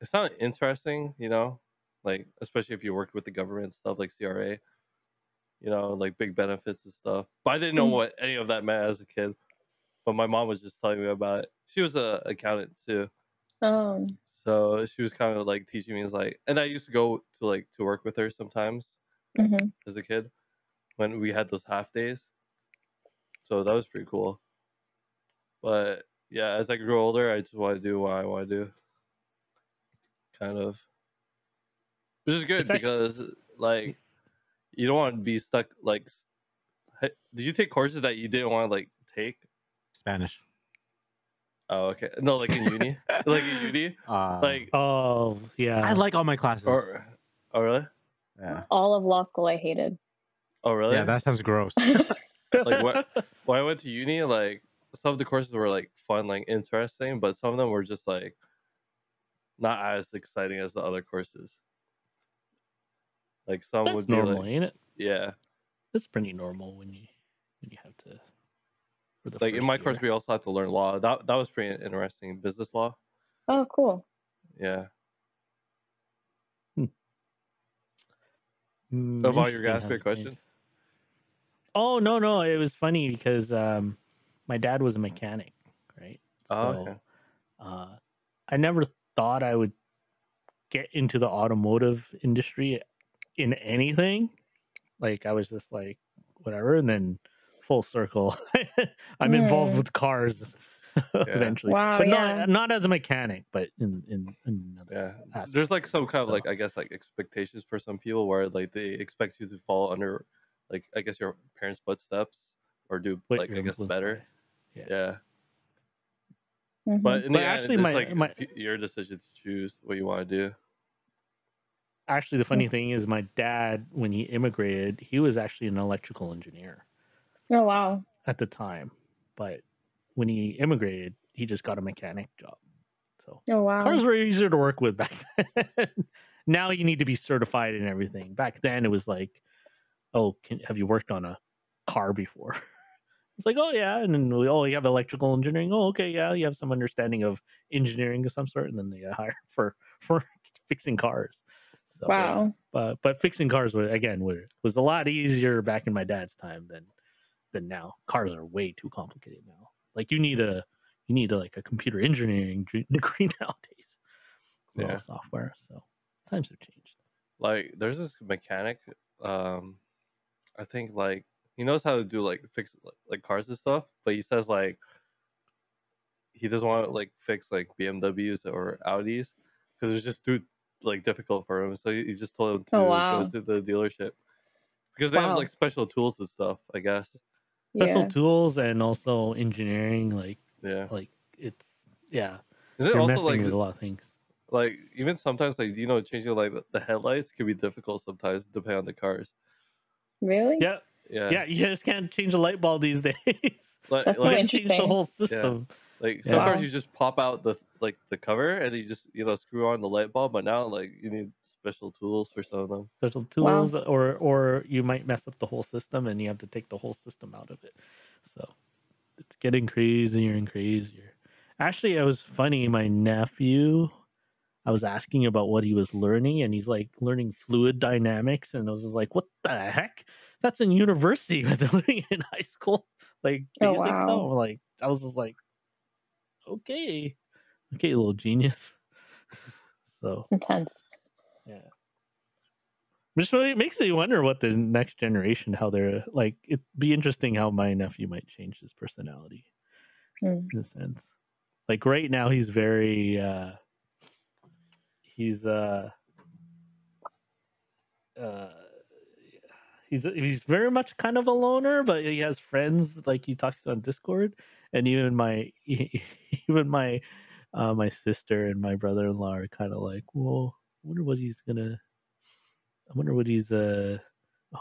it sounded interesting, you know? Like especially if you worked with the government stuff like CRA. You know, like big benefits and stuff. But I didn't know Mm. what any of that meant as a kid. But my mom was just telling me about it. She was a accountant too. Um. So she was kind of like teaching me is like and I used to go to like to work with her sometimes mhm. as a kid when we had those half days. So that was pretty cool. But yeah, as I grew older, I just want to do what I want to do. Kind of. Which is good It's act- because like you don't want to be stuck like did you take courses that you didn't want to like take? Spanish. Oh, okay. No, like in uni. like in uni? Uh, Like Oh, yeah. I like all my classes. or Oh really? yeah. All of law school I hated. Oh really? yeah, that sounds gross. like what when I went to uni, like some of the courses were like fun, like interesting, but some of them were just like not as exciting as the other courses. Like some That's would be normal, like, ain't it? yeah. That's pretty normal when you when you have to. For the Like in first my course, we also had to learn law. That that was pretty interesting. Business law. oh, cool. Yeah. Mm, So, Vaughn, you're interesting gonna ask how me a it question? changed. Oh no, no, it was funny because um, my dad was a mechanic, right? Oh, So, okay. uh, I never thought I would get into the automotive industry in anything. Like I was just like whatever, and then full circle, I'm involved with cars eventually, Wow, but yeah. not not as a mechanic, but in in, in another Yeah, aspect. there's like some kind of So- like I guess like expectations for some people where like they expect you to fall under like I guess your parents' footsteps or do what like I guess better. by. Yeah. Yeah, Mhm. but in But the end, actually it's my- like my- your decision to choose what you want to do. Actually, the funny thing is, my dad, when he immigrated, he was actually an electrical engineer oh wow. at the time, but when he immigrated, he just got a mechanic job. So Oh wow. cars were easier to work with back then. now you need to be certified and everything. Back then, it was like, oh, can, have you worked on a car before? It's like, oh yeah, and then we, oh, you have electrical engineering. Oh, okay, yeah, you have some understanding of engineering of some sort, and then they hire for for fixing cars. So, wow. but but fixing cars were again were, was a lot easier back in my dad's time than than now. Cars are way too complicated now. Like you need a you need a, like a computer engineering degree nowadays. with all Yeah. software. So times have changed. Like there's this mechanic, um, I think like he knows how to do like fix like, like cars and stuff, but he says like he doesn't want to like fix like BMWs or Audis because it's just too like difficult for him. So he he just told him to Oh, wow. go to the dealership because they have like special tools and stuff. I guess. Special Yeah. tools and also engineering, like Yeah. like it's yeah. Is it You're also like with a lot of things. like even sometimes like you know changing like the- the headlights can be difficult sometimes depending on the cars. Really? Yeah, Yeah. yeah. You just can't change a light bulb these days. Like, That's You so like, gotta the whole system. Like sometimes Wow. you just pop out the like the cover and you just you know screw on the light bulb, but now like you need special tools for some of them. special Wow. tools or or you might mess up the whole system and you have to take the whole system out of it so it's getting crazier and crazier actually it was funny my nephew i was asking about what he was learning and he's like learning fluid dynamics and i was like what the heck that's in university but they're learning in high school like Oh, basic stuff wow. like i was just like okay okay little genius so It's intense. Yeah. Just really it makes me wonder what the next generation, how they're like. It'd be interesting how my nephew might change his personality Hmm. in a sense. Like right now, he's very. uh He's uh. Uh, he's he's very much kind of a loner, but he has friends like he talks to on Discord, and even my even my uh, my sister and my brother-in-law are kind of like, well, wonder what he's gonna. I wonder what he's uh.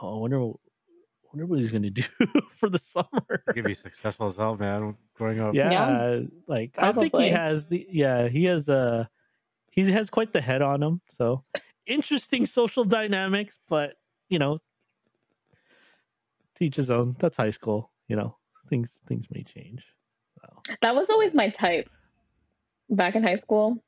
Oh, I wonder. I wonder what he's gonna do for the summer. Could be successful as hell, man. Growing up. Yeah, like I think he has the yeah he has uh he has quite the head on him. So interesting social dynamics, but you know, teach his own. That's high school. You know, things things may change. So, That was always my type back in high school.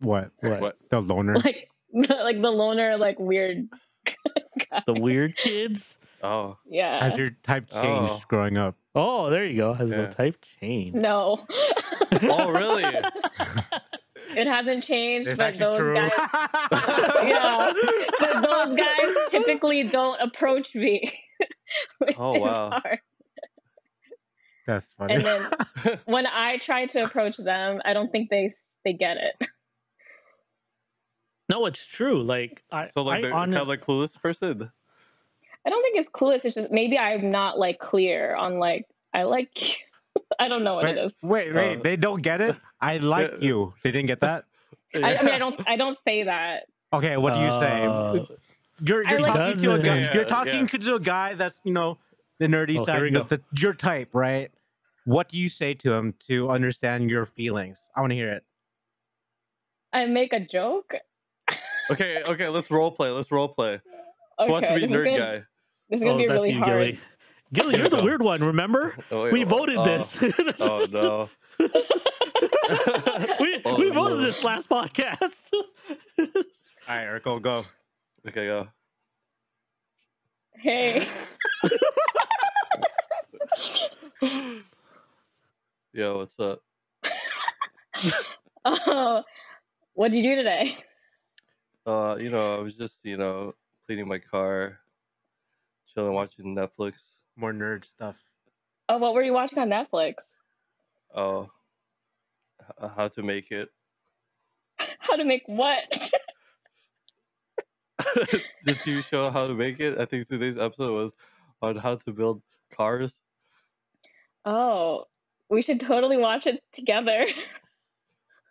What? what, What? The loner. Like like the loner, like weird guy. the weird kids? Oh, Yeah. Has your type oh. changed Oh. growing up? Oh, there you go. Has Yeah. the type changed? no. Oh, really? it hasn't changed, It's but actually those true. guys yeah. But those guys typically don't approach me. which Oh, is wow. hard. That's funny. And then when I try to approach them, I don't think they they get it. No, it's true. Like I, so like I the hon- kind of like clueless person. I don't think it's clueless. It's just maybe I'm not like clear on like I like. you. I don't know what wait, it is. wait, wait. Uh, they don't get it. I like yeah. you. They didn't get that. I, I mean, I don't. I don't say that. Okay, what do you say? Uh, You're you're like- talking to a guy. Yeah, you're talking yeah. to a guy that's you know the nerdy Oh, side, the, the- your type, right? What do you say to him to understand your feelings? I want to hear it. I make a joke. Okay, okay, let's role play. Let's role play. Okay, Who wants to be nerd gonna, guy? This is gonna oh, be that's really you, hard. Gilly. Gilly, you're the oh weird one. Remember, oh, wait, we oh, voted oh. this. oh no. we oh, we voted no. this last podcast. All right, Eric, go go. Okay, go. Hey. Yo, what's up? oh, what'd you do today? Uh, you know, I was just, you know, cleaning my car, chilling, watching Netflix. More nerd stuff. Oh, what were you watching on Netflix? Oh, h- how to make it. How to make what? the TV show How to Make It. I think today's episode was on how to build cars. oh, we should totally watch it together.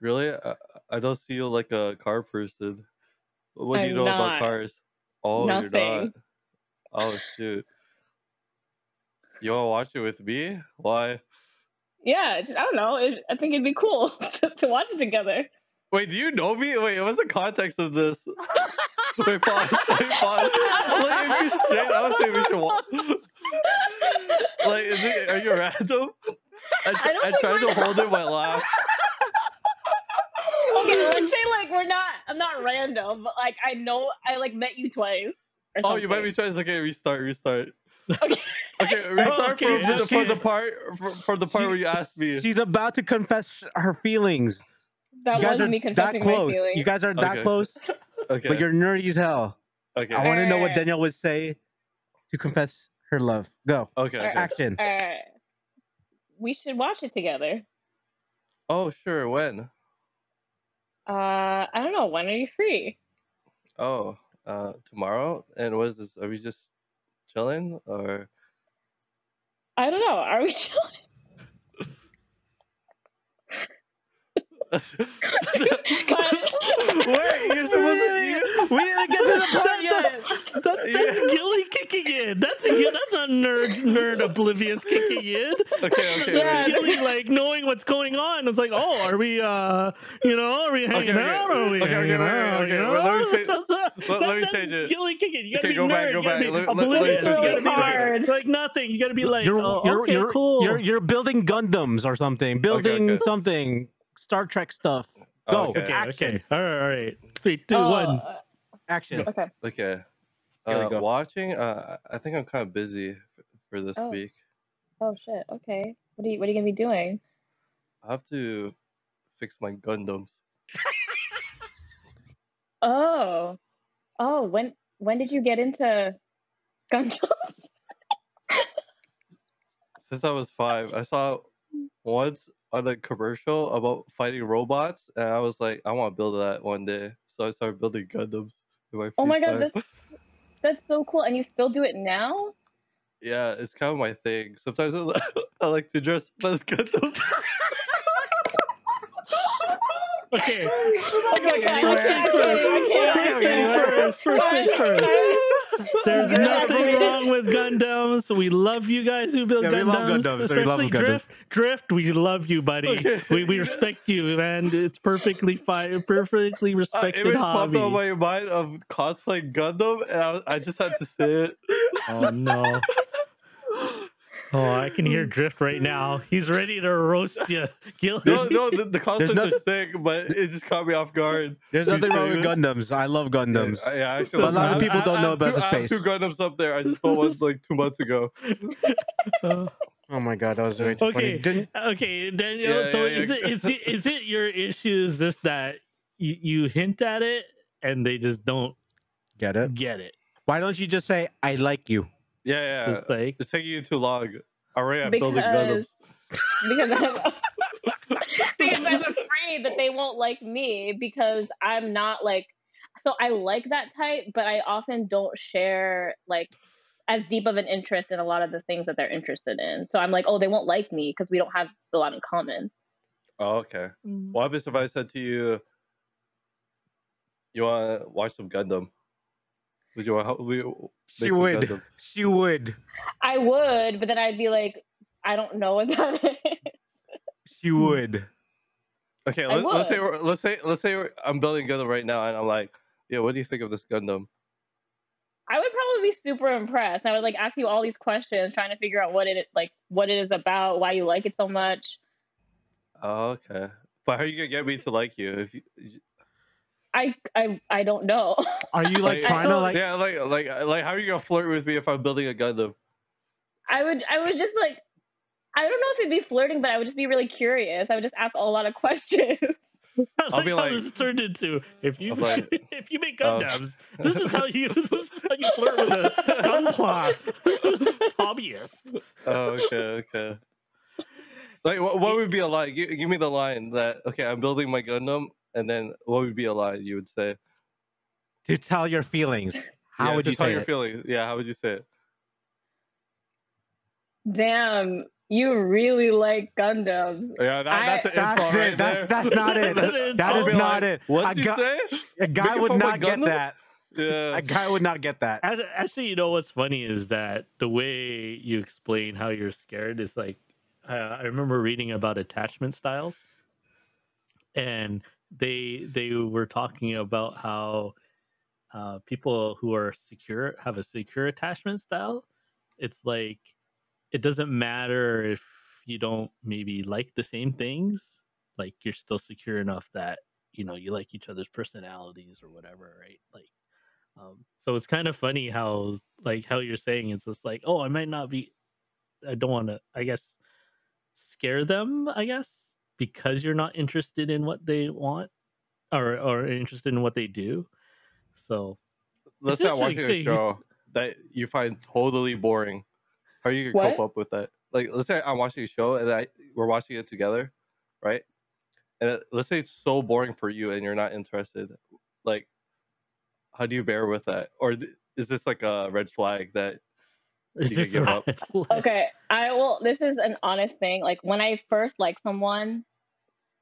Really? I, I don't see you like a car person. What do you I'm know not. about cars? Oh, you're not. Nothing. Oh shoot. You want to watch it with me? Why? Yeah, just, I don't know. It, I think it'd be cool to, to watch it together. Wait, do you know me? Wait, what's the context of this? Wait, pause. Wait, pause. Like, if you straight, I would say we should watch. Like, is it? Are you random? I, I don't I think tried we're to hold it in my laugh. Okay, let's say like we're not. I'm not random, but like I know I like met you twice. Or Oh, you might be something. trying to okay, restart, restart. Okay. Okay, restart Okay, for, just the, for the part for, for the part She- where you asked me. She's about to confess her feelings. That you guys wasn't are me that confessing my close. feelings. You guys are that Okay. close, Okay. but you're nerdy as hell. okay. I want to know what Danielle would say to confess her love. Go. okay. okay. Action. Alright. We should watch it together. Oh, sure. When? Uh, I don't know. When are you free? Oh, uh, tomorrow. And what is this? Are we just chilling or? I don't know. Are we chilling? Wait, you're supposed to. You, We didn't get to the part That- yet. that- that's Yeah. Gilly kicking in. That's a, that's not nerd nerd oblivious kicking in. okay, okay. Yeah. Gilly like knowing what's going on. It's like, oh, are we uh you know, are we hanging okay. out? Are we Okay, okay, hanging wait, wait, out? okay, you know? well, let me change- That's not- let- let me that's change it. Gilly kicking. You gotta Okay, be go nerd. back, go you gotta back. be Let- let- let me oblivious. change you gotta it. like, Hard. like nothing. You gotta be like, you're, oh, you're, okay, you're, cool. you're, you're building Gundams or something. Building okay. something. Star Trek stuff. Go. Okay. okay, Action. okay. All right, all right. Three, two, Oh, one. Action. okay. Okay. Here we Uh, go. watching. Uh, I think I'm kind of busy f- for this Oh. week. Oh shit. Okay. What are you What are you gonna be doing? I have to fix my Gundams. Oh. Oh. When When did you get into Gundam? Since I was five, I saw once on a commercial about fighting robots, and I was like, I want to build that one day. So I started building Gundams. In my oh my god, time. that's that's so cool. And you still do it now? Yeah, it's kind of my thing. Sometimes I, I like to dress up as Gundam. Okay. Oh okay, anyway. I can't, I can't, I First things can't. first. First things first. There's nothing wrong with Gundams. We love you guys who build Yeah, we love Gundams. We Especially love Gundams. Drift. Drift, we love you, buddy. Okay. We, we respect you, man. It's perfectly fine, perfectly respected Uh, respected image popped hobby. up my mind of cosplaying Gundam, and I, I just had to say it. Oh no. Oh, I can hear Drift right now. He's ready to roast you. Gil- No, no, the, the cosplays nothing- are sick, but it just caught me off guard. There's You nothing wrong with? Gundams. I love Gundams. Yeah, yeah, actually, But a lot of people I- don't I know have about two, the I have two. Gundams up there. I just bought one like two months ago. Uh, Oh my god, that was way too Okay. funny. Okay, Daniel. Yeah, so yeah, is yeah. it is it is it your issue? Is this that you, you hint at it and they just don't get it? get it? Why don't you just say I like you? Yeah, yeah. It's like It's taking you too long. Already, I'm building Gundams. because because I'm because I'm afraid that they won't like me because I'm not like so I like that type, but I often don't share like as deep of an interest in a lot of the things that they're interested in. So I'm like, oh, they won't like me because we don't have a lot in common. Oh, okay. What happens if I said to you, you want to watch some Gundam? Would you want to help She would. Gundam? She would. I would, but then I'd be like, I don't know what that is. She would. Okay, I let, let's say we're, let's say let's say we're, I'm building Gundam right now, and I'm like, yeah, what do you think of this Gundam? I would probably be super impressed. I would like ask you all these questions, trying to figure out what it like, what it is about, why you like it so much. Oh, okay. But how are you gonna get me to like you if you? I I I don't know. Are you like Like, trying to like? yeah, like like like how are you gonna flirt with me if I'm building a Gundam? I would I would just like I don't know if it'd be flirting, but I would just be really curious. I would just ask a lot of questions. I I'll like be how like- this turned into if you like- if you make Oh. Gundams, this is how you this is how you flirt with a gun gunpla hobbyist. Oh, okay, okay. Like, what, what would be a line? Give, give me the line that okay, I'm building my Gundam, and then what would be a lie you would say? To tell your feelings. How Yeah, would to you tell say your it? feelings? Yeah, how would you say it? Damn, you really like Gundams. Yeah, that, I- that's an That's insult it. right That's that's not it. That's an That insult. I'll not like, it. What'd a you guy, say? a guy Making would fun of my not get Gundams? that. Yeah. A guy would not get that. Actually, you know what's funny is that the way you explain how you're scared is like uh, I remember reading about attachment styles, and they they were talking about how uh, people who are secure have a secure attachment style. It's like it doesn't matter if you don't maybe like the same things, like you're still secure enough that you know you like each other's personalities or whatever, right? Like um, so it's kind of funny how like how you're saying it's just like, oh, I might not be I don't want to I guess scare them, I guess, because you're not interested in what they want or or interested in what they do. So Let's It's say I'm watching a you- show that you find totally boring. How are you gonna cope up with that? Like, let's say I'm watching a show and I we're watching it together, right? And it, let's say it's so boring for you and you're not interested. Like, how do you bear with that? Or th- is this like a red flag that You could just give up. Okay, I will. This is an honest thing. Like when I first like someone,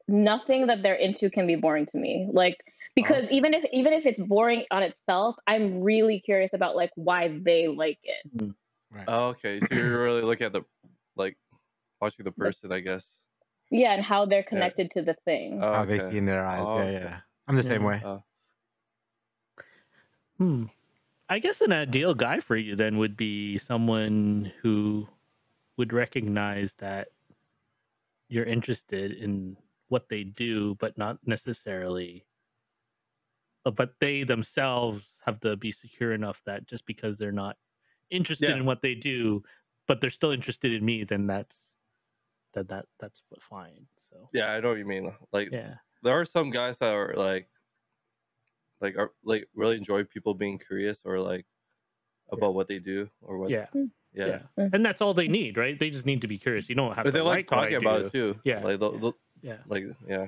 nothing that they're into can be boring to me. Like because even if even if it's boring on itself, I'm really curious about like why they like it. Oh, okay. So you're really looking at the like watching the person, I guess. Yeah, and how they're connected to the thing. Oh, How they see in their eyes. Oh, yeah, okay. yeah. I'm the same way. Uh, Hmm. I guess an ideal guy for you then would be someone who would recognize that you're interested in what they do, but not necessarily. uh, But they themselves have to be secure enough that just because they're not interested Yeah. in what they do, but they're still interested in me, then that's that that that's fine. So yeah, I know what you mean. Like, yeah, there are some guys that are like, like are like really enjoy people being curious or like about what they do or what. yeah, Yeah. yeah, and that's all they need, right? They just need to be curious. You don't have But to they like what I talking about it too. Yeah. Like, they'll, they'll- Yeah. like yeah.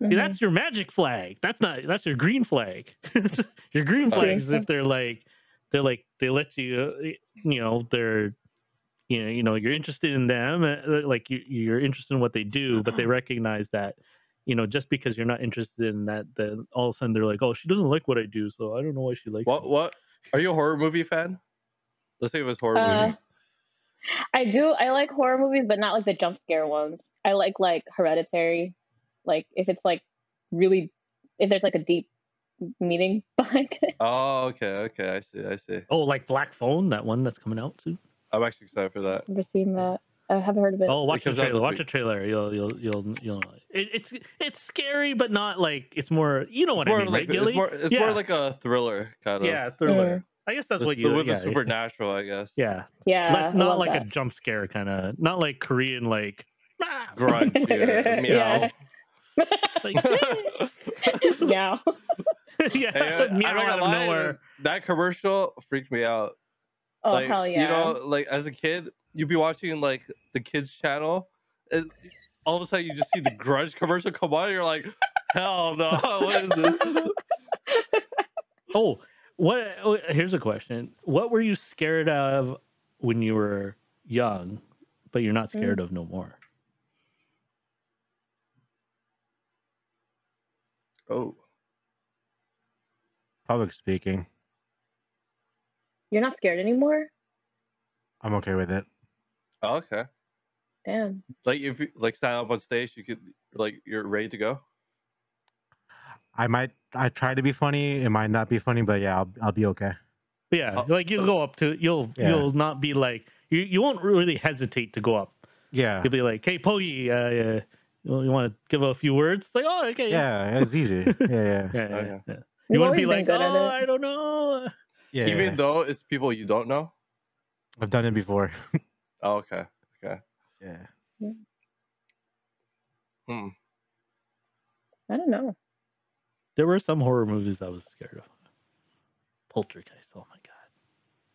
See, Mhm. that's your magic flag. That's not. That's your green flag. your green flags is if they're like, they're like they let you, you know, they're, you know, you know, you're interested in them, uh, like you, you're interested in what they do, but they recognize that, you know, just because you're not interested in that, then all of a sudden they're like, oh, she doesn't like what I do, so I don't know why she likes. What me." what are you a horror movie fan? Let's say it was horror Uh, movie. I do. I like horror movies, but not like the jump scare ones. I like like Hereditary. Like if it's like really, if there's like a deep meaning behind it. Oh, okay, okay. I see. I see. Oh, like Black Phone, that one that's coming out too. I'm actually excited for that. Never seen that. I haven't heard of it. Oh, watch the trailer. Watch week. the trailer. You'll, you'll, you'll, you'll. It, it's, it's scary, but not like it's more. You know what it's I mean, like right, Gilly? it's more it's yeah. more like a thriller kind of. yeah, thriller. I guess that's With, what you. with yeah, the supernatural, I guess. Yeah, yeah, like, not like that. a jump scare kind of. Not like Korean, like. "Ah!" Grudge, yeah, meow. It's like, yeah. yeah, Hey, I- I'm meow out of lie, nowhere. That commercial freaked me out. Oh like, hell yeah. You know, like as a kid, you'd be watching like the kids channel, and all of a sudden you just see the Grudge commercial come on, and you're like, hell no, what is this? Oh, what? oh, Here's a question: What were you scared of when you were young, but you're not Mm. scared of no more? Oh, Public speaking. You're not scared anymore? I'm okay with it. oh, okay. Damn. Like if you like stand up on stage, you could like you're ready to go. I might I try to be funny. It might not be funny, but yeah, I'll I'll be okay. But yeah, Oh, like you'll go up to you'll Yeah. you'll not be like you you won't really hesitate to go up. Yeah. You'll be like, hey, Pogi, uh, uh, you, you want to give a few words? It's like, oh, okay, yeah, Yeah, it's easy. Yeah, yeah. yeah, yeah, Okay. yeah. You've You want to be like, oh. I don't know. Yeah. Even though it's people you don't know. I've done it before. Oh, okay, okay. Yeah. Hmm. I don't know. There were some horror movies I was scared of. Poltergeist. Oh my god,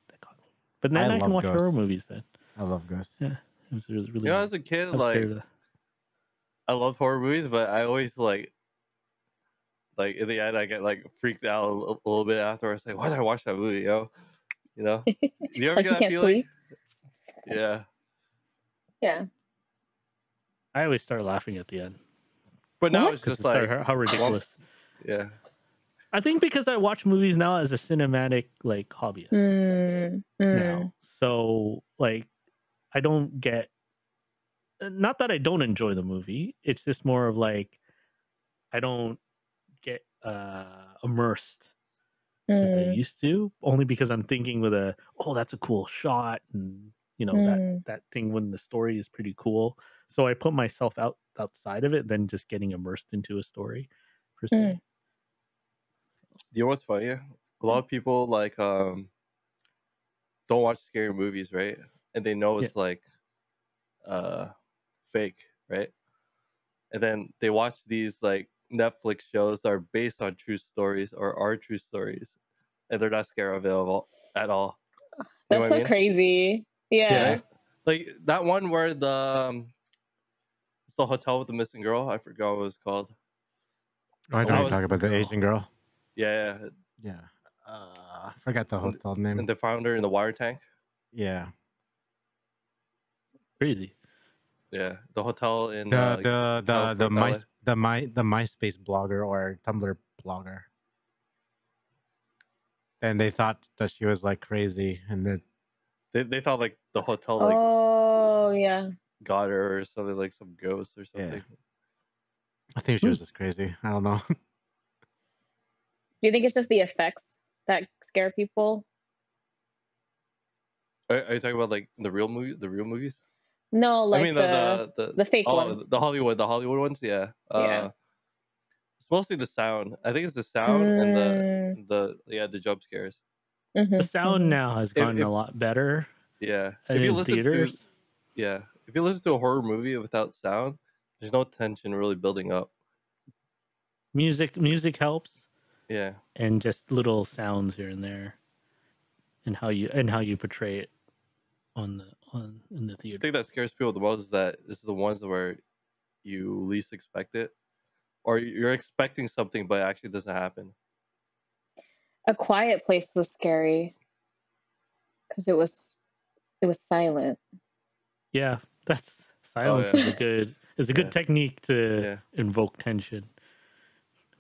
that got me. But now I I, can watch Ghost. horror movies. Then I love Ghost. it was, it was really. You know, as a kid, I was like of. I love horror movies, but I always like, like in the end, I get like freaked out a, little bit after. I say, "Why did I watch that movie?" Yo, you know. Do you ever Like get you that can't feeling? sleep. Yeah, Yeah. I always start laughing at the end but now What? it's just like, how, how ridiculous. Yeah, I think because I watch movies now as a cinematic like hobbyist Mm, mm. now, so like I don't get. Not that I don't enjoy the movie. It's just more of like I don't get uh immersed as I Mm, used to, only because I'm thinking with a oh that's a cool shot and you know that Mm. that thing when the story is pretty cool. So I put myself out outside of it than just getting immersed into a story per se. You know what's funny? A lot of people like um don't watch scary movies, right? And they know Yeah. it's like uh fake, right? And then they watch these like Netflix shows that are based on true stories or are true stories, and they're not scared of it at all. At all. You know That's what so I mean? crazy. Yeah. Right? Like that one where the um, it's the hotel with the missing girl. I forgot what it was called. Oh, I don't I you're talking about the Asian girl. Yeah, yeah, Yeah. Uh, I forgot the hotel name. and they found her in the water tank. yeah. Crazy. Yeah, the hotel in The uh, the the the my the my the MySpace blogger or Tumblr blogger. And they thought that she was like crazy, and then they, they thought like the hotel like oh yeah. got her or something like some ghost or something. Yeah. something. I think she was Hmm. just crazy. I don't know. Do you think it's just the effects that scare people? Are, are you talking about like the real movie, the real movies? No, like I mean the, the, the the the fake oh, ones. the Hollywood, the Hollywood ones. Yeah. Uh, Yeah. It's mostly the sound. I think it's the sound and Mm, the the yeah the jump scares. mhm, The sound now has gotten if- a lot better Yeah. in if you listen theaters. to yeah, if you listen to a horror movie without sound, there's no tension really building up. Music music helps, Yeah. and just little sounds here and there, and how you and how you portray it on the on in the The theater. thing that scares people the most is that it's the ones where you least expect it, or you're expecting something but it actually doesn't happen. A quiet place was scary because it was it was silent. Yeah, that's oh, silence Oh, yeah. is a good is a good Yeah. technique to Yeah. invoke tension.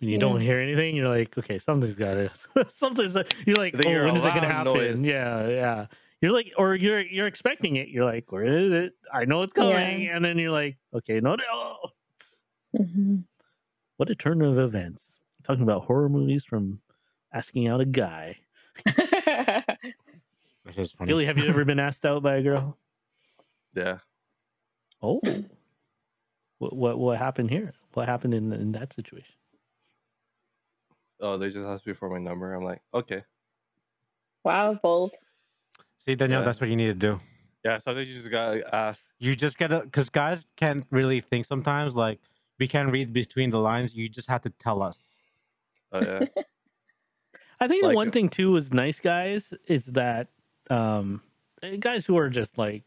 When you Yeah. don't hear anything, you're like, okay, something's got to. something's. You're like, Then oh, you're when a is it gonna happen? noise. Yeah, yeah. You're like, or you're you're expecting it. You're like, where is it? I know it's coming, and then you're like, okay, no, no. hmm What a turn of events. Talking about horror movies from asking out a guy. Which is funny. Gilly, have you ever been asked out by a girl? Yeah. Oh, what what what happened here? What happened in in that situation? Oh, they just asked me for my number. I'm like, okay. wow, bold. See, Danielle, Yeah. that's what you need to do. Yeah, sometimes you just gotta ask. You just gotta, because guys can't really think sometimes. Like, we can't read between the lines. You just have to tell us. Oh yeah. I think Like the one thing too is nice guys is that um guys who are just like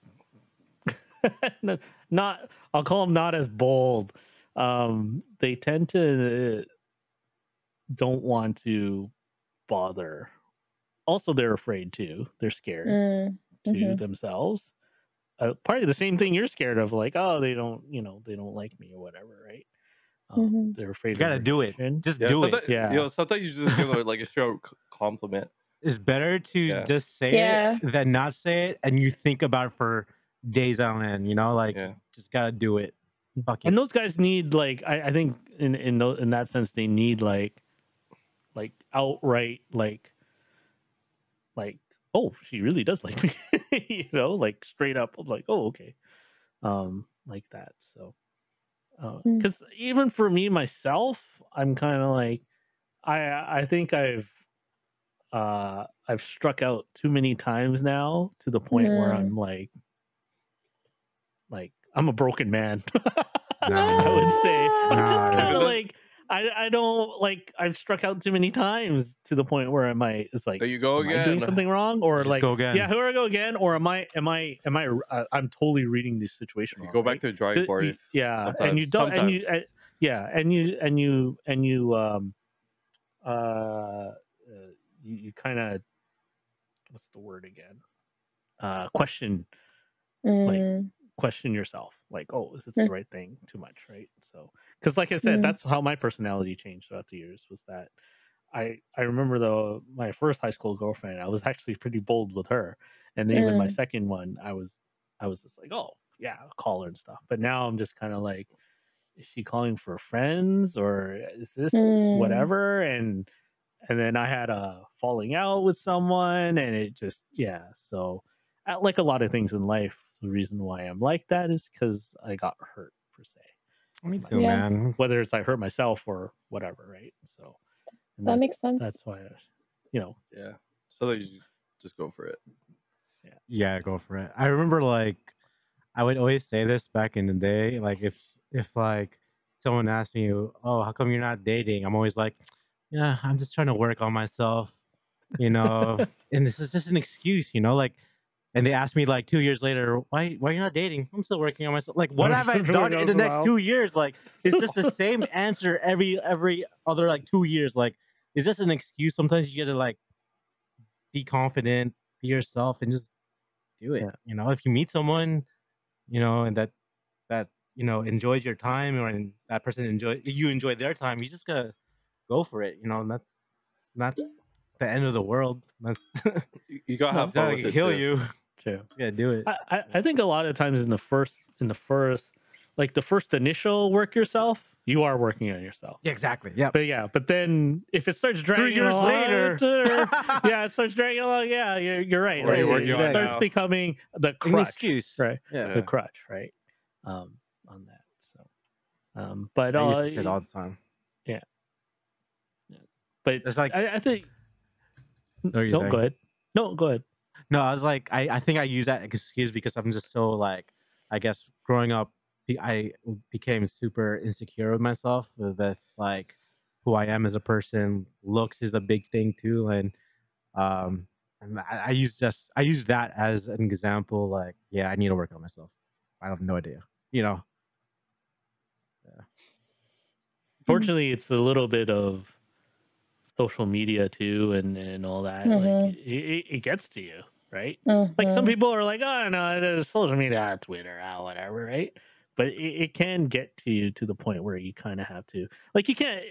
not I'll call them not as bold. Um they tend to uh, don't want to bother. Also they're afraid too. They're scared Mm, to mhm. themselves. Uh, probably the same thing you're scared of like oh they don't, you know, they don't like me or whatever, right? Um, Mhm. They're afraid You gotta of do it. rejection. Just yeah do it. Yeah. You know, sometimes you just give it like a short compliment. It's better to Yeah. just say Yeah. it than not say it, and you think about it for days on end. You know, like Yeah. just gotta do it. Fuck it. and those guys need like I, I think in in tho- in that sense they need like like outright like like oh she really does like me you know like straight up I'm like oh okay um like that so Mm. because even for me myself i'm kind of like i i think i've uh i've struck out too many times now to the point where Mm. i'm like like I'm a broken man. No. I would say I'm Nah, just kind of like I I don't like I've struck out too many times to the point where I might it's like There you go am I again. doing something wrong or Just like go again. yeah here I go again or am I am I am I uh, I'm totally reading this situation You wrong, go right? back to the drawing So board. you- if- yeah and you don't and you uh, yeah and you and you and you um uh, uh you, you kind of what's the word again uh question Mm, question yourself like oh is this Mm. the right thing too much right so because like i said Mm. that's how my personality changed throughout the years was that i i remember though my first high school girlfriend i was actually pretty bold with her and then even my Mm. second one i was i was just like oh yeah I'll call her and stuff but now i'm just kind of like is she calling for friends or is this Mm. whatever and and then i had a falling out with someone and it just yeah so like a lot of things in life the reason why i'm like that is because i got hurt Me too, Yeah. man. whether it's i hurt myself or whatever right so and that makes sense. that's why I, you know yeah. So you just- just go for it. Yeah. Yeah, go for it. I remember like I would always say this back in the day. Like if if like someone asked me, "Oh, how come you're not dating?" I'm always like, "Yeah, I'm just trying to work on myself," you know. and this is just an excuse, you know. Like, and they asked me like two years later, "Why why you're not dating?" I'm still working on myself. Like, what have I done in the next two years? Like, it's just the same answer every every other like two years. Like, it's just an excuse. Sometimes you gotta like be confident, be yourself, and just do it. You know, if you meet someone, you know, and that that you know enjoys your time, or and that person enjoy you enjoy their time, you just gotta go for it. You know, and that's not the end of the world. That's You, gotta have fun gonna it. kill too. you. True Just gotta do it. I, I I think a lot of times in the first in the first like the first initial work yourself you are working on yourself Yeah, exactly. Yeah. but yeah but then if it starts dragging Three years along, later. yeah it starts dragging along yeah you're, you're right What are you Like, working it starts now? becoming the An excuse. right Yeah. the crutch right um on that so um but I used uh, it all the time. Yeah. yeah. But It's like I, I think What are you no saying? go ahead no go ahead No, I was like, I, I think I use that excuse because I'm just so like, I guess growing up, I became super insecure with myself. With that, like, who I am as a person, looks is a big thing too, and um, and I, I use just I use that as an example. Like, yeah, I need to work on myself. I have no idea, you know. Yeah. fortunately it's a little bit of social media too and and all that Mhm. like it, it, it gets to you right? Like some Mhm. people are like oh no there's social media ah, twitter ah, whatever right? But it, it can get to you to the point where you kind of have to like you can't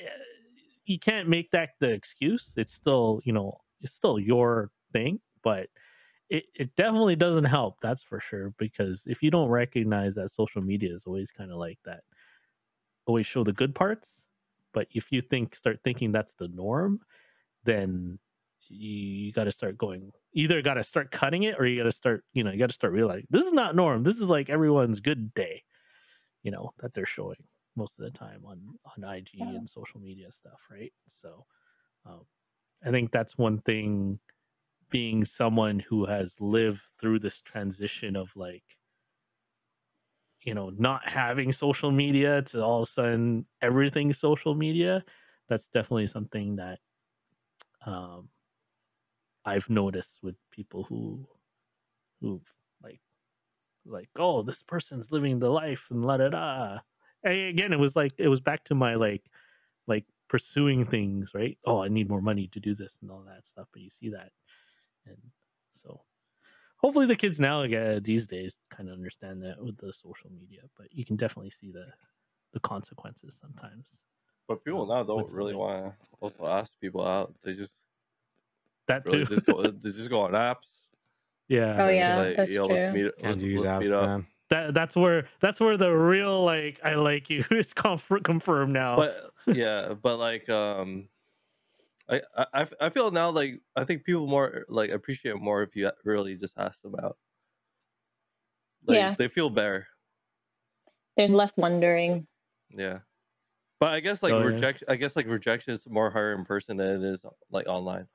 you can't make that the excuse. It's still you know it's still your thing but it, it definitely doesn't help that's for sure because if you don't recognize that social media is always kind of like that always show the good parts but if you think start thinking that's the norm then you, got to start going either got to start cutting it or you got to start you know you got to start realizing this is not norm this is like everyone's good day you know that they're showing most of the time on on ig Yeah. and social media stuff right so um, i think that's one thing being someone who has lived through this transition of like you know not having social media to all of a sudden everything social media that's definitely something that um i've noticed with people who who like like oh this person's living the life and la da da again it was like it was back to my like like pursuing things right oh i need more money to do this and all that stuff but you see that and so hopefully the kids now uh, these days kind of understand that with the social media but you can definitely see the the consequences sometimes But people now don't really want to also ask people out. They just that really too just go. They just go on apps. yeah Oh, and yeah, like, that's Yo, let's true. meet. Let's, use let's apps, meet up. man. that that's where that's where the real like i like you is conf- confirmed now But yeah, but like um, I, I I feel now like I think people more like appreciate more if you really just ask them out. Like, Yeah. they feel better. There's less wondering. Yeah. But I guess like Oh, yeah. rejection. I guess like rejection is more hard in person than it is like online,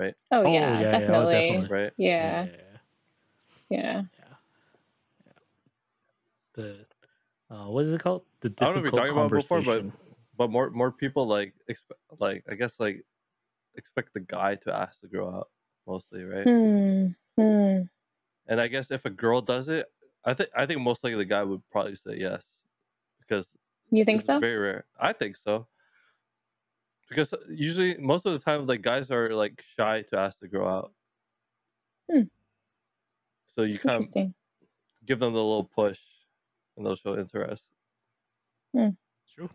Oh, Oh, yeah, yeah, yeah, oh, definitely. definitely. right? Yeah, yeah. yeah. the uh, what is it called? The I don't know if you're talking about before, but but more more people like expect like I guess like expect the guy to ask the girl out mostly, right? Hmm. Hmm. And I guess if a girl does it, I think I think most likely the guy would probably say yes because You think it's so? very rare. I think so. Because usually, most of the time, like guys are like shy to ask the girl out. Hmm. So you kind of give them the little push, and they'll show interest. It's true.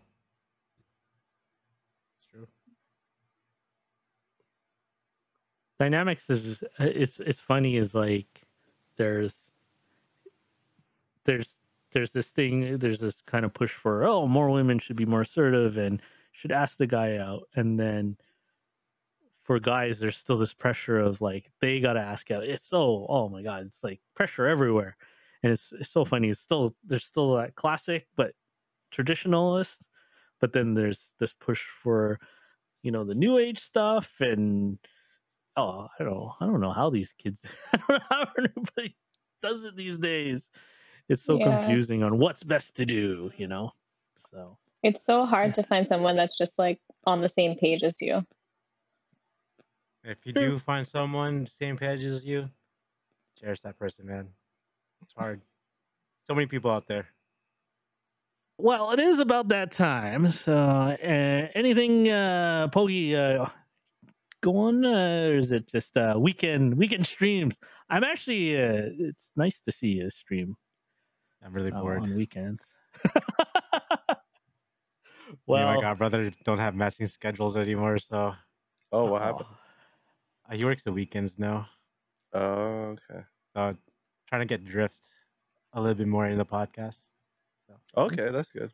It's true. dynamics is uh, it's it's funny is like there's there's there's this thing there's this kind of push for oh more women should be more assertive and should ask the guy out and then for guys there's still this pressure of like they gotta ask out it's so oh my god it's like pressure everywhere and it's, it's so funny it's still there's still that classic but traditionalist but then there's this push for you know the new age stuff and oh, I don't know. I don't know how these kids. I don't know how everybody does it these days. It's so Yeah. confusing on what's best to do. You know. So It's so hard to find someone that's just like on the same page as you. If you do find someone same page as you, cherish that person, man. It's hard. So many people out there. well, it is about that time. So uh, anything, uh, Pogi, uh, go on, uh, or is it just uh, weekend weekend streams? I'm actually. Uh, it's nice to see you stream I'm really uh, bored. on weekends. Me and well, my god brother don't have matching schedules anymore, so Oh, what happened? uh, he works the weekends now. Oh, okay. So trying to get drift a little bit more in the podcast. Okay, that's good.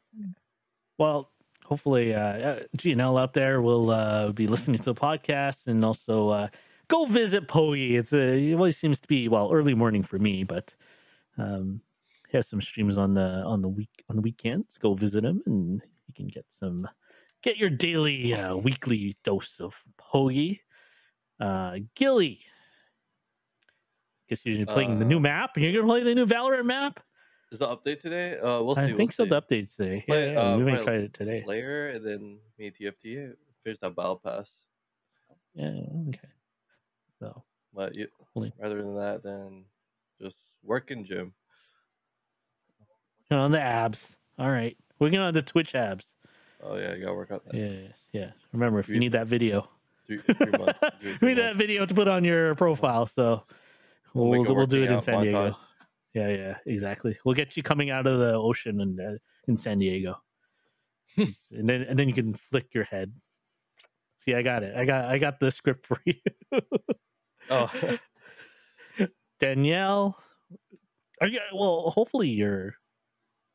Well, hopefully, uh, uh, GNL out there will uh, be listening to the podcast and also uh, go visit Poe. It's a, it always seems to be well early morning for me, but um, he has some streams on the on the week on the weekends. Go visit him, and you can get some get your daily uh, weekly dose of Poe. Uh, Gilly, guess you're playing the new Uh, map. You're gonna play the new Valorant map. Is the update today? Uh, we'll see. I we'll think so. see. The updates today. Yeah, Play- yeah, uh, we may play try it today. Layer and then me TFT finish that battle pass. Yeah. Okay. So. But you, Only- rather than that, then just work in gym. on the abs. All right. We're going on the Twitch abs. Oh yeah, you gotta work out that. Yeah, yeah. Remember, if you need that video, Three, three months. do we three need that video to put on your profile. So we'll, a we'll, do it in San Diego. Yeah, yeah, exactly. We'll get you coming out of the ocean and uh, in San Diego, and then and then you can flick your head. See, I got it. I got I got the script for you. Oh, Danielle, are you? Well, hopefully you're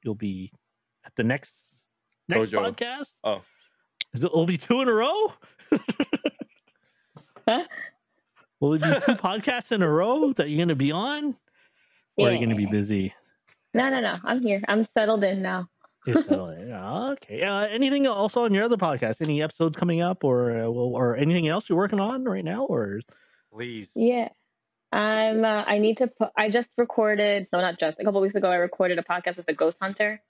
you'll be at the next next Dojo. podcast. Oh. Is it, will be two in a row? Huh? Will it be two podcasts in a row that you're going to be on, or are you going to be busy? No, no, no. I'm here. I'm settled in now. You're settling. Oh, okay. Uh, anything also on your other podcast? Any episodes coming up, or uh, well, or anything else you're working on right now, or Please. Yeah. I'm uh, I need to put I just recorded no not just a couple weeks ago I recorded a podcast with a ghost hunter.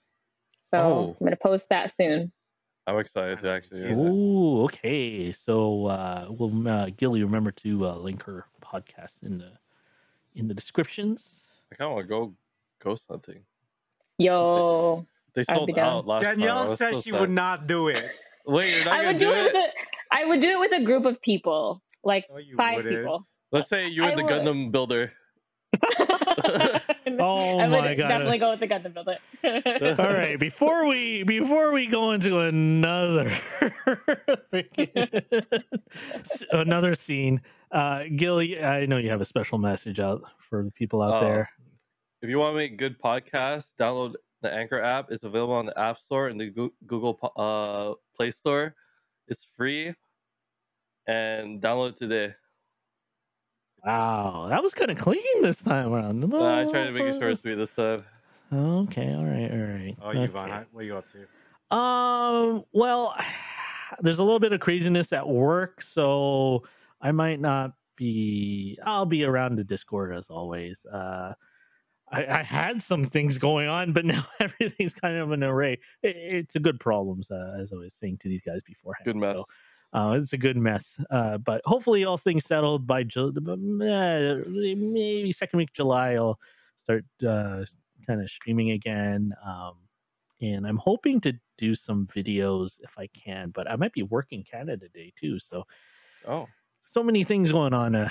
So Oh. I'm gonna post that soon. I'm excited to actually. hear Jesus. that. Okay. So uh, we'll uh, Gilly remember to uh, link her podcast in the in the descriptions. I kind of want to go ghost hunting. Yo. They I'd sold be down. out last Danielle was said so she sad. would not do it. Wait, you're not I gonna would do do it it? a I would do it with a group of people. Like No, five wouldn't. people. Let's say you I the would. Gundam builder. Oh I would my God. definitely go with the Gundam it. All right, before we before we go into another another scene, uh, Gilly, I know you have a special message out for the people out Oh. there. If you want to make good podcasts, download the Anchor app. It's available on the App Store and the Google uh, Play Store. It's free, and download it today. Wow, that was kind of clean this time around. Uh, I tried to make it short and sweet this time. Okay, all right, all right. Oh, you, okay. how- what are you up to? Um, well, there's a little bit of craziness at work, so I might not be. I'll be around the Discord as always. Uh, I, I had some things going on, but now everything's kind of an array. It, it's a good problem, uh, as I was saying to these guys beforehand. Good mess. So, uh, it's a good mess, uh, but hopefully all things settled by Ju- uh, maybe second week July. I'll start uh, kind of streaming again, um, and I'm hoping to do some videos if I can. But I might be working Canada Day too, so Oh, so many things going on uh,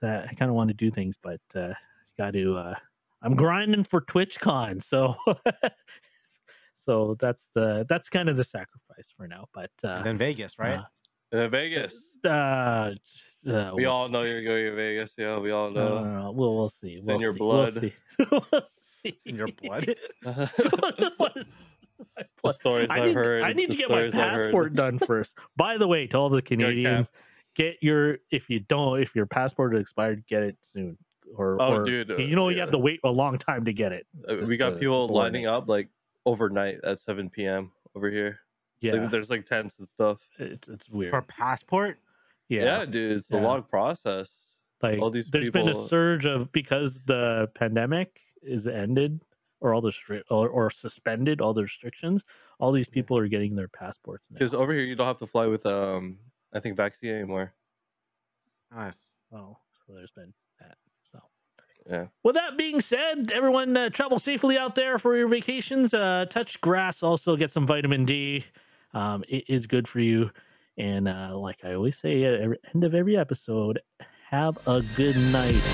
that I kind of want to do things, but uh, got to. Uh, I'm grinding for TwitchCon, so so that's the that's kind of the sacrifice for now. But uh, And then Vegas, right? uh, Vegas. uh, uh, uh, We we'll all know you're going to Vegas. Yeah, we all know. no, no, we'll we'll see. It's we'll in your blood. We'll see. see. In your blood? What is my the stories I I've need, heard. I need to get my stories I've heard. passport done first. By the way, to all the Canadians, get your if you don't if your passport is expired, get it soon. Or, Oh, or dude, uh, you know you have to wait a long time to get it. Uh, we got to- people just to warn lining up like overnight at 7 p.m. over here. Yeah, Like, there's like tents and stuff. it's, it's weird. For passport? yeah, Yeah, dude, it's Yeah. a long process. like all these there's been a surge of because the pandemic is ended or all the stri- or, or suspended all the restrictions. All these people are getting their passports. Because over here, you don't have to fly with um, I think vaccine anymore. Nice. Oh, so there's been that. So, Yeah. With that being said, everyone uh, travel safely out there for your vacations. Uh, touch grass, also get some vitamin D. Um, it is good for you. And uh, like I always say at the end of every episode, have a good night.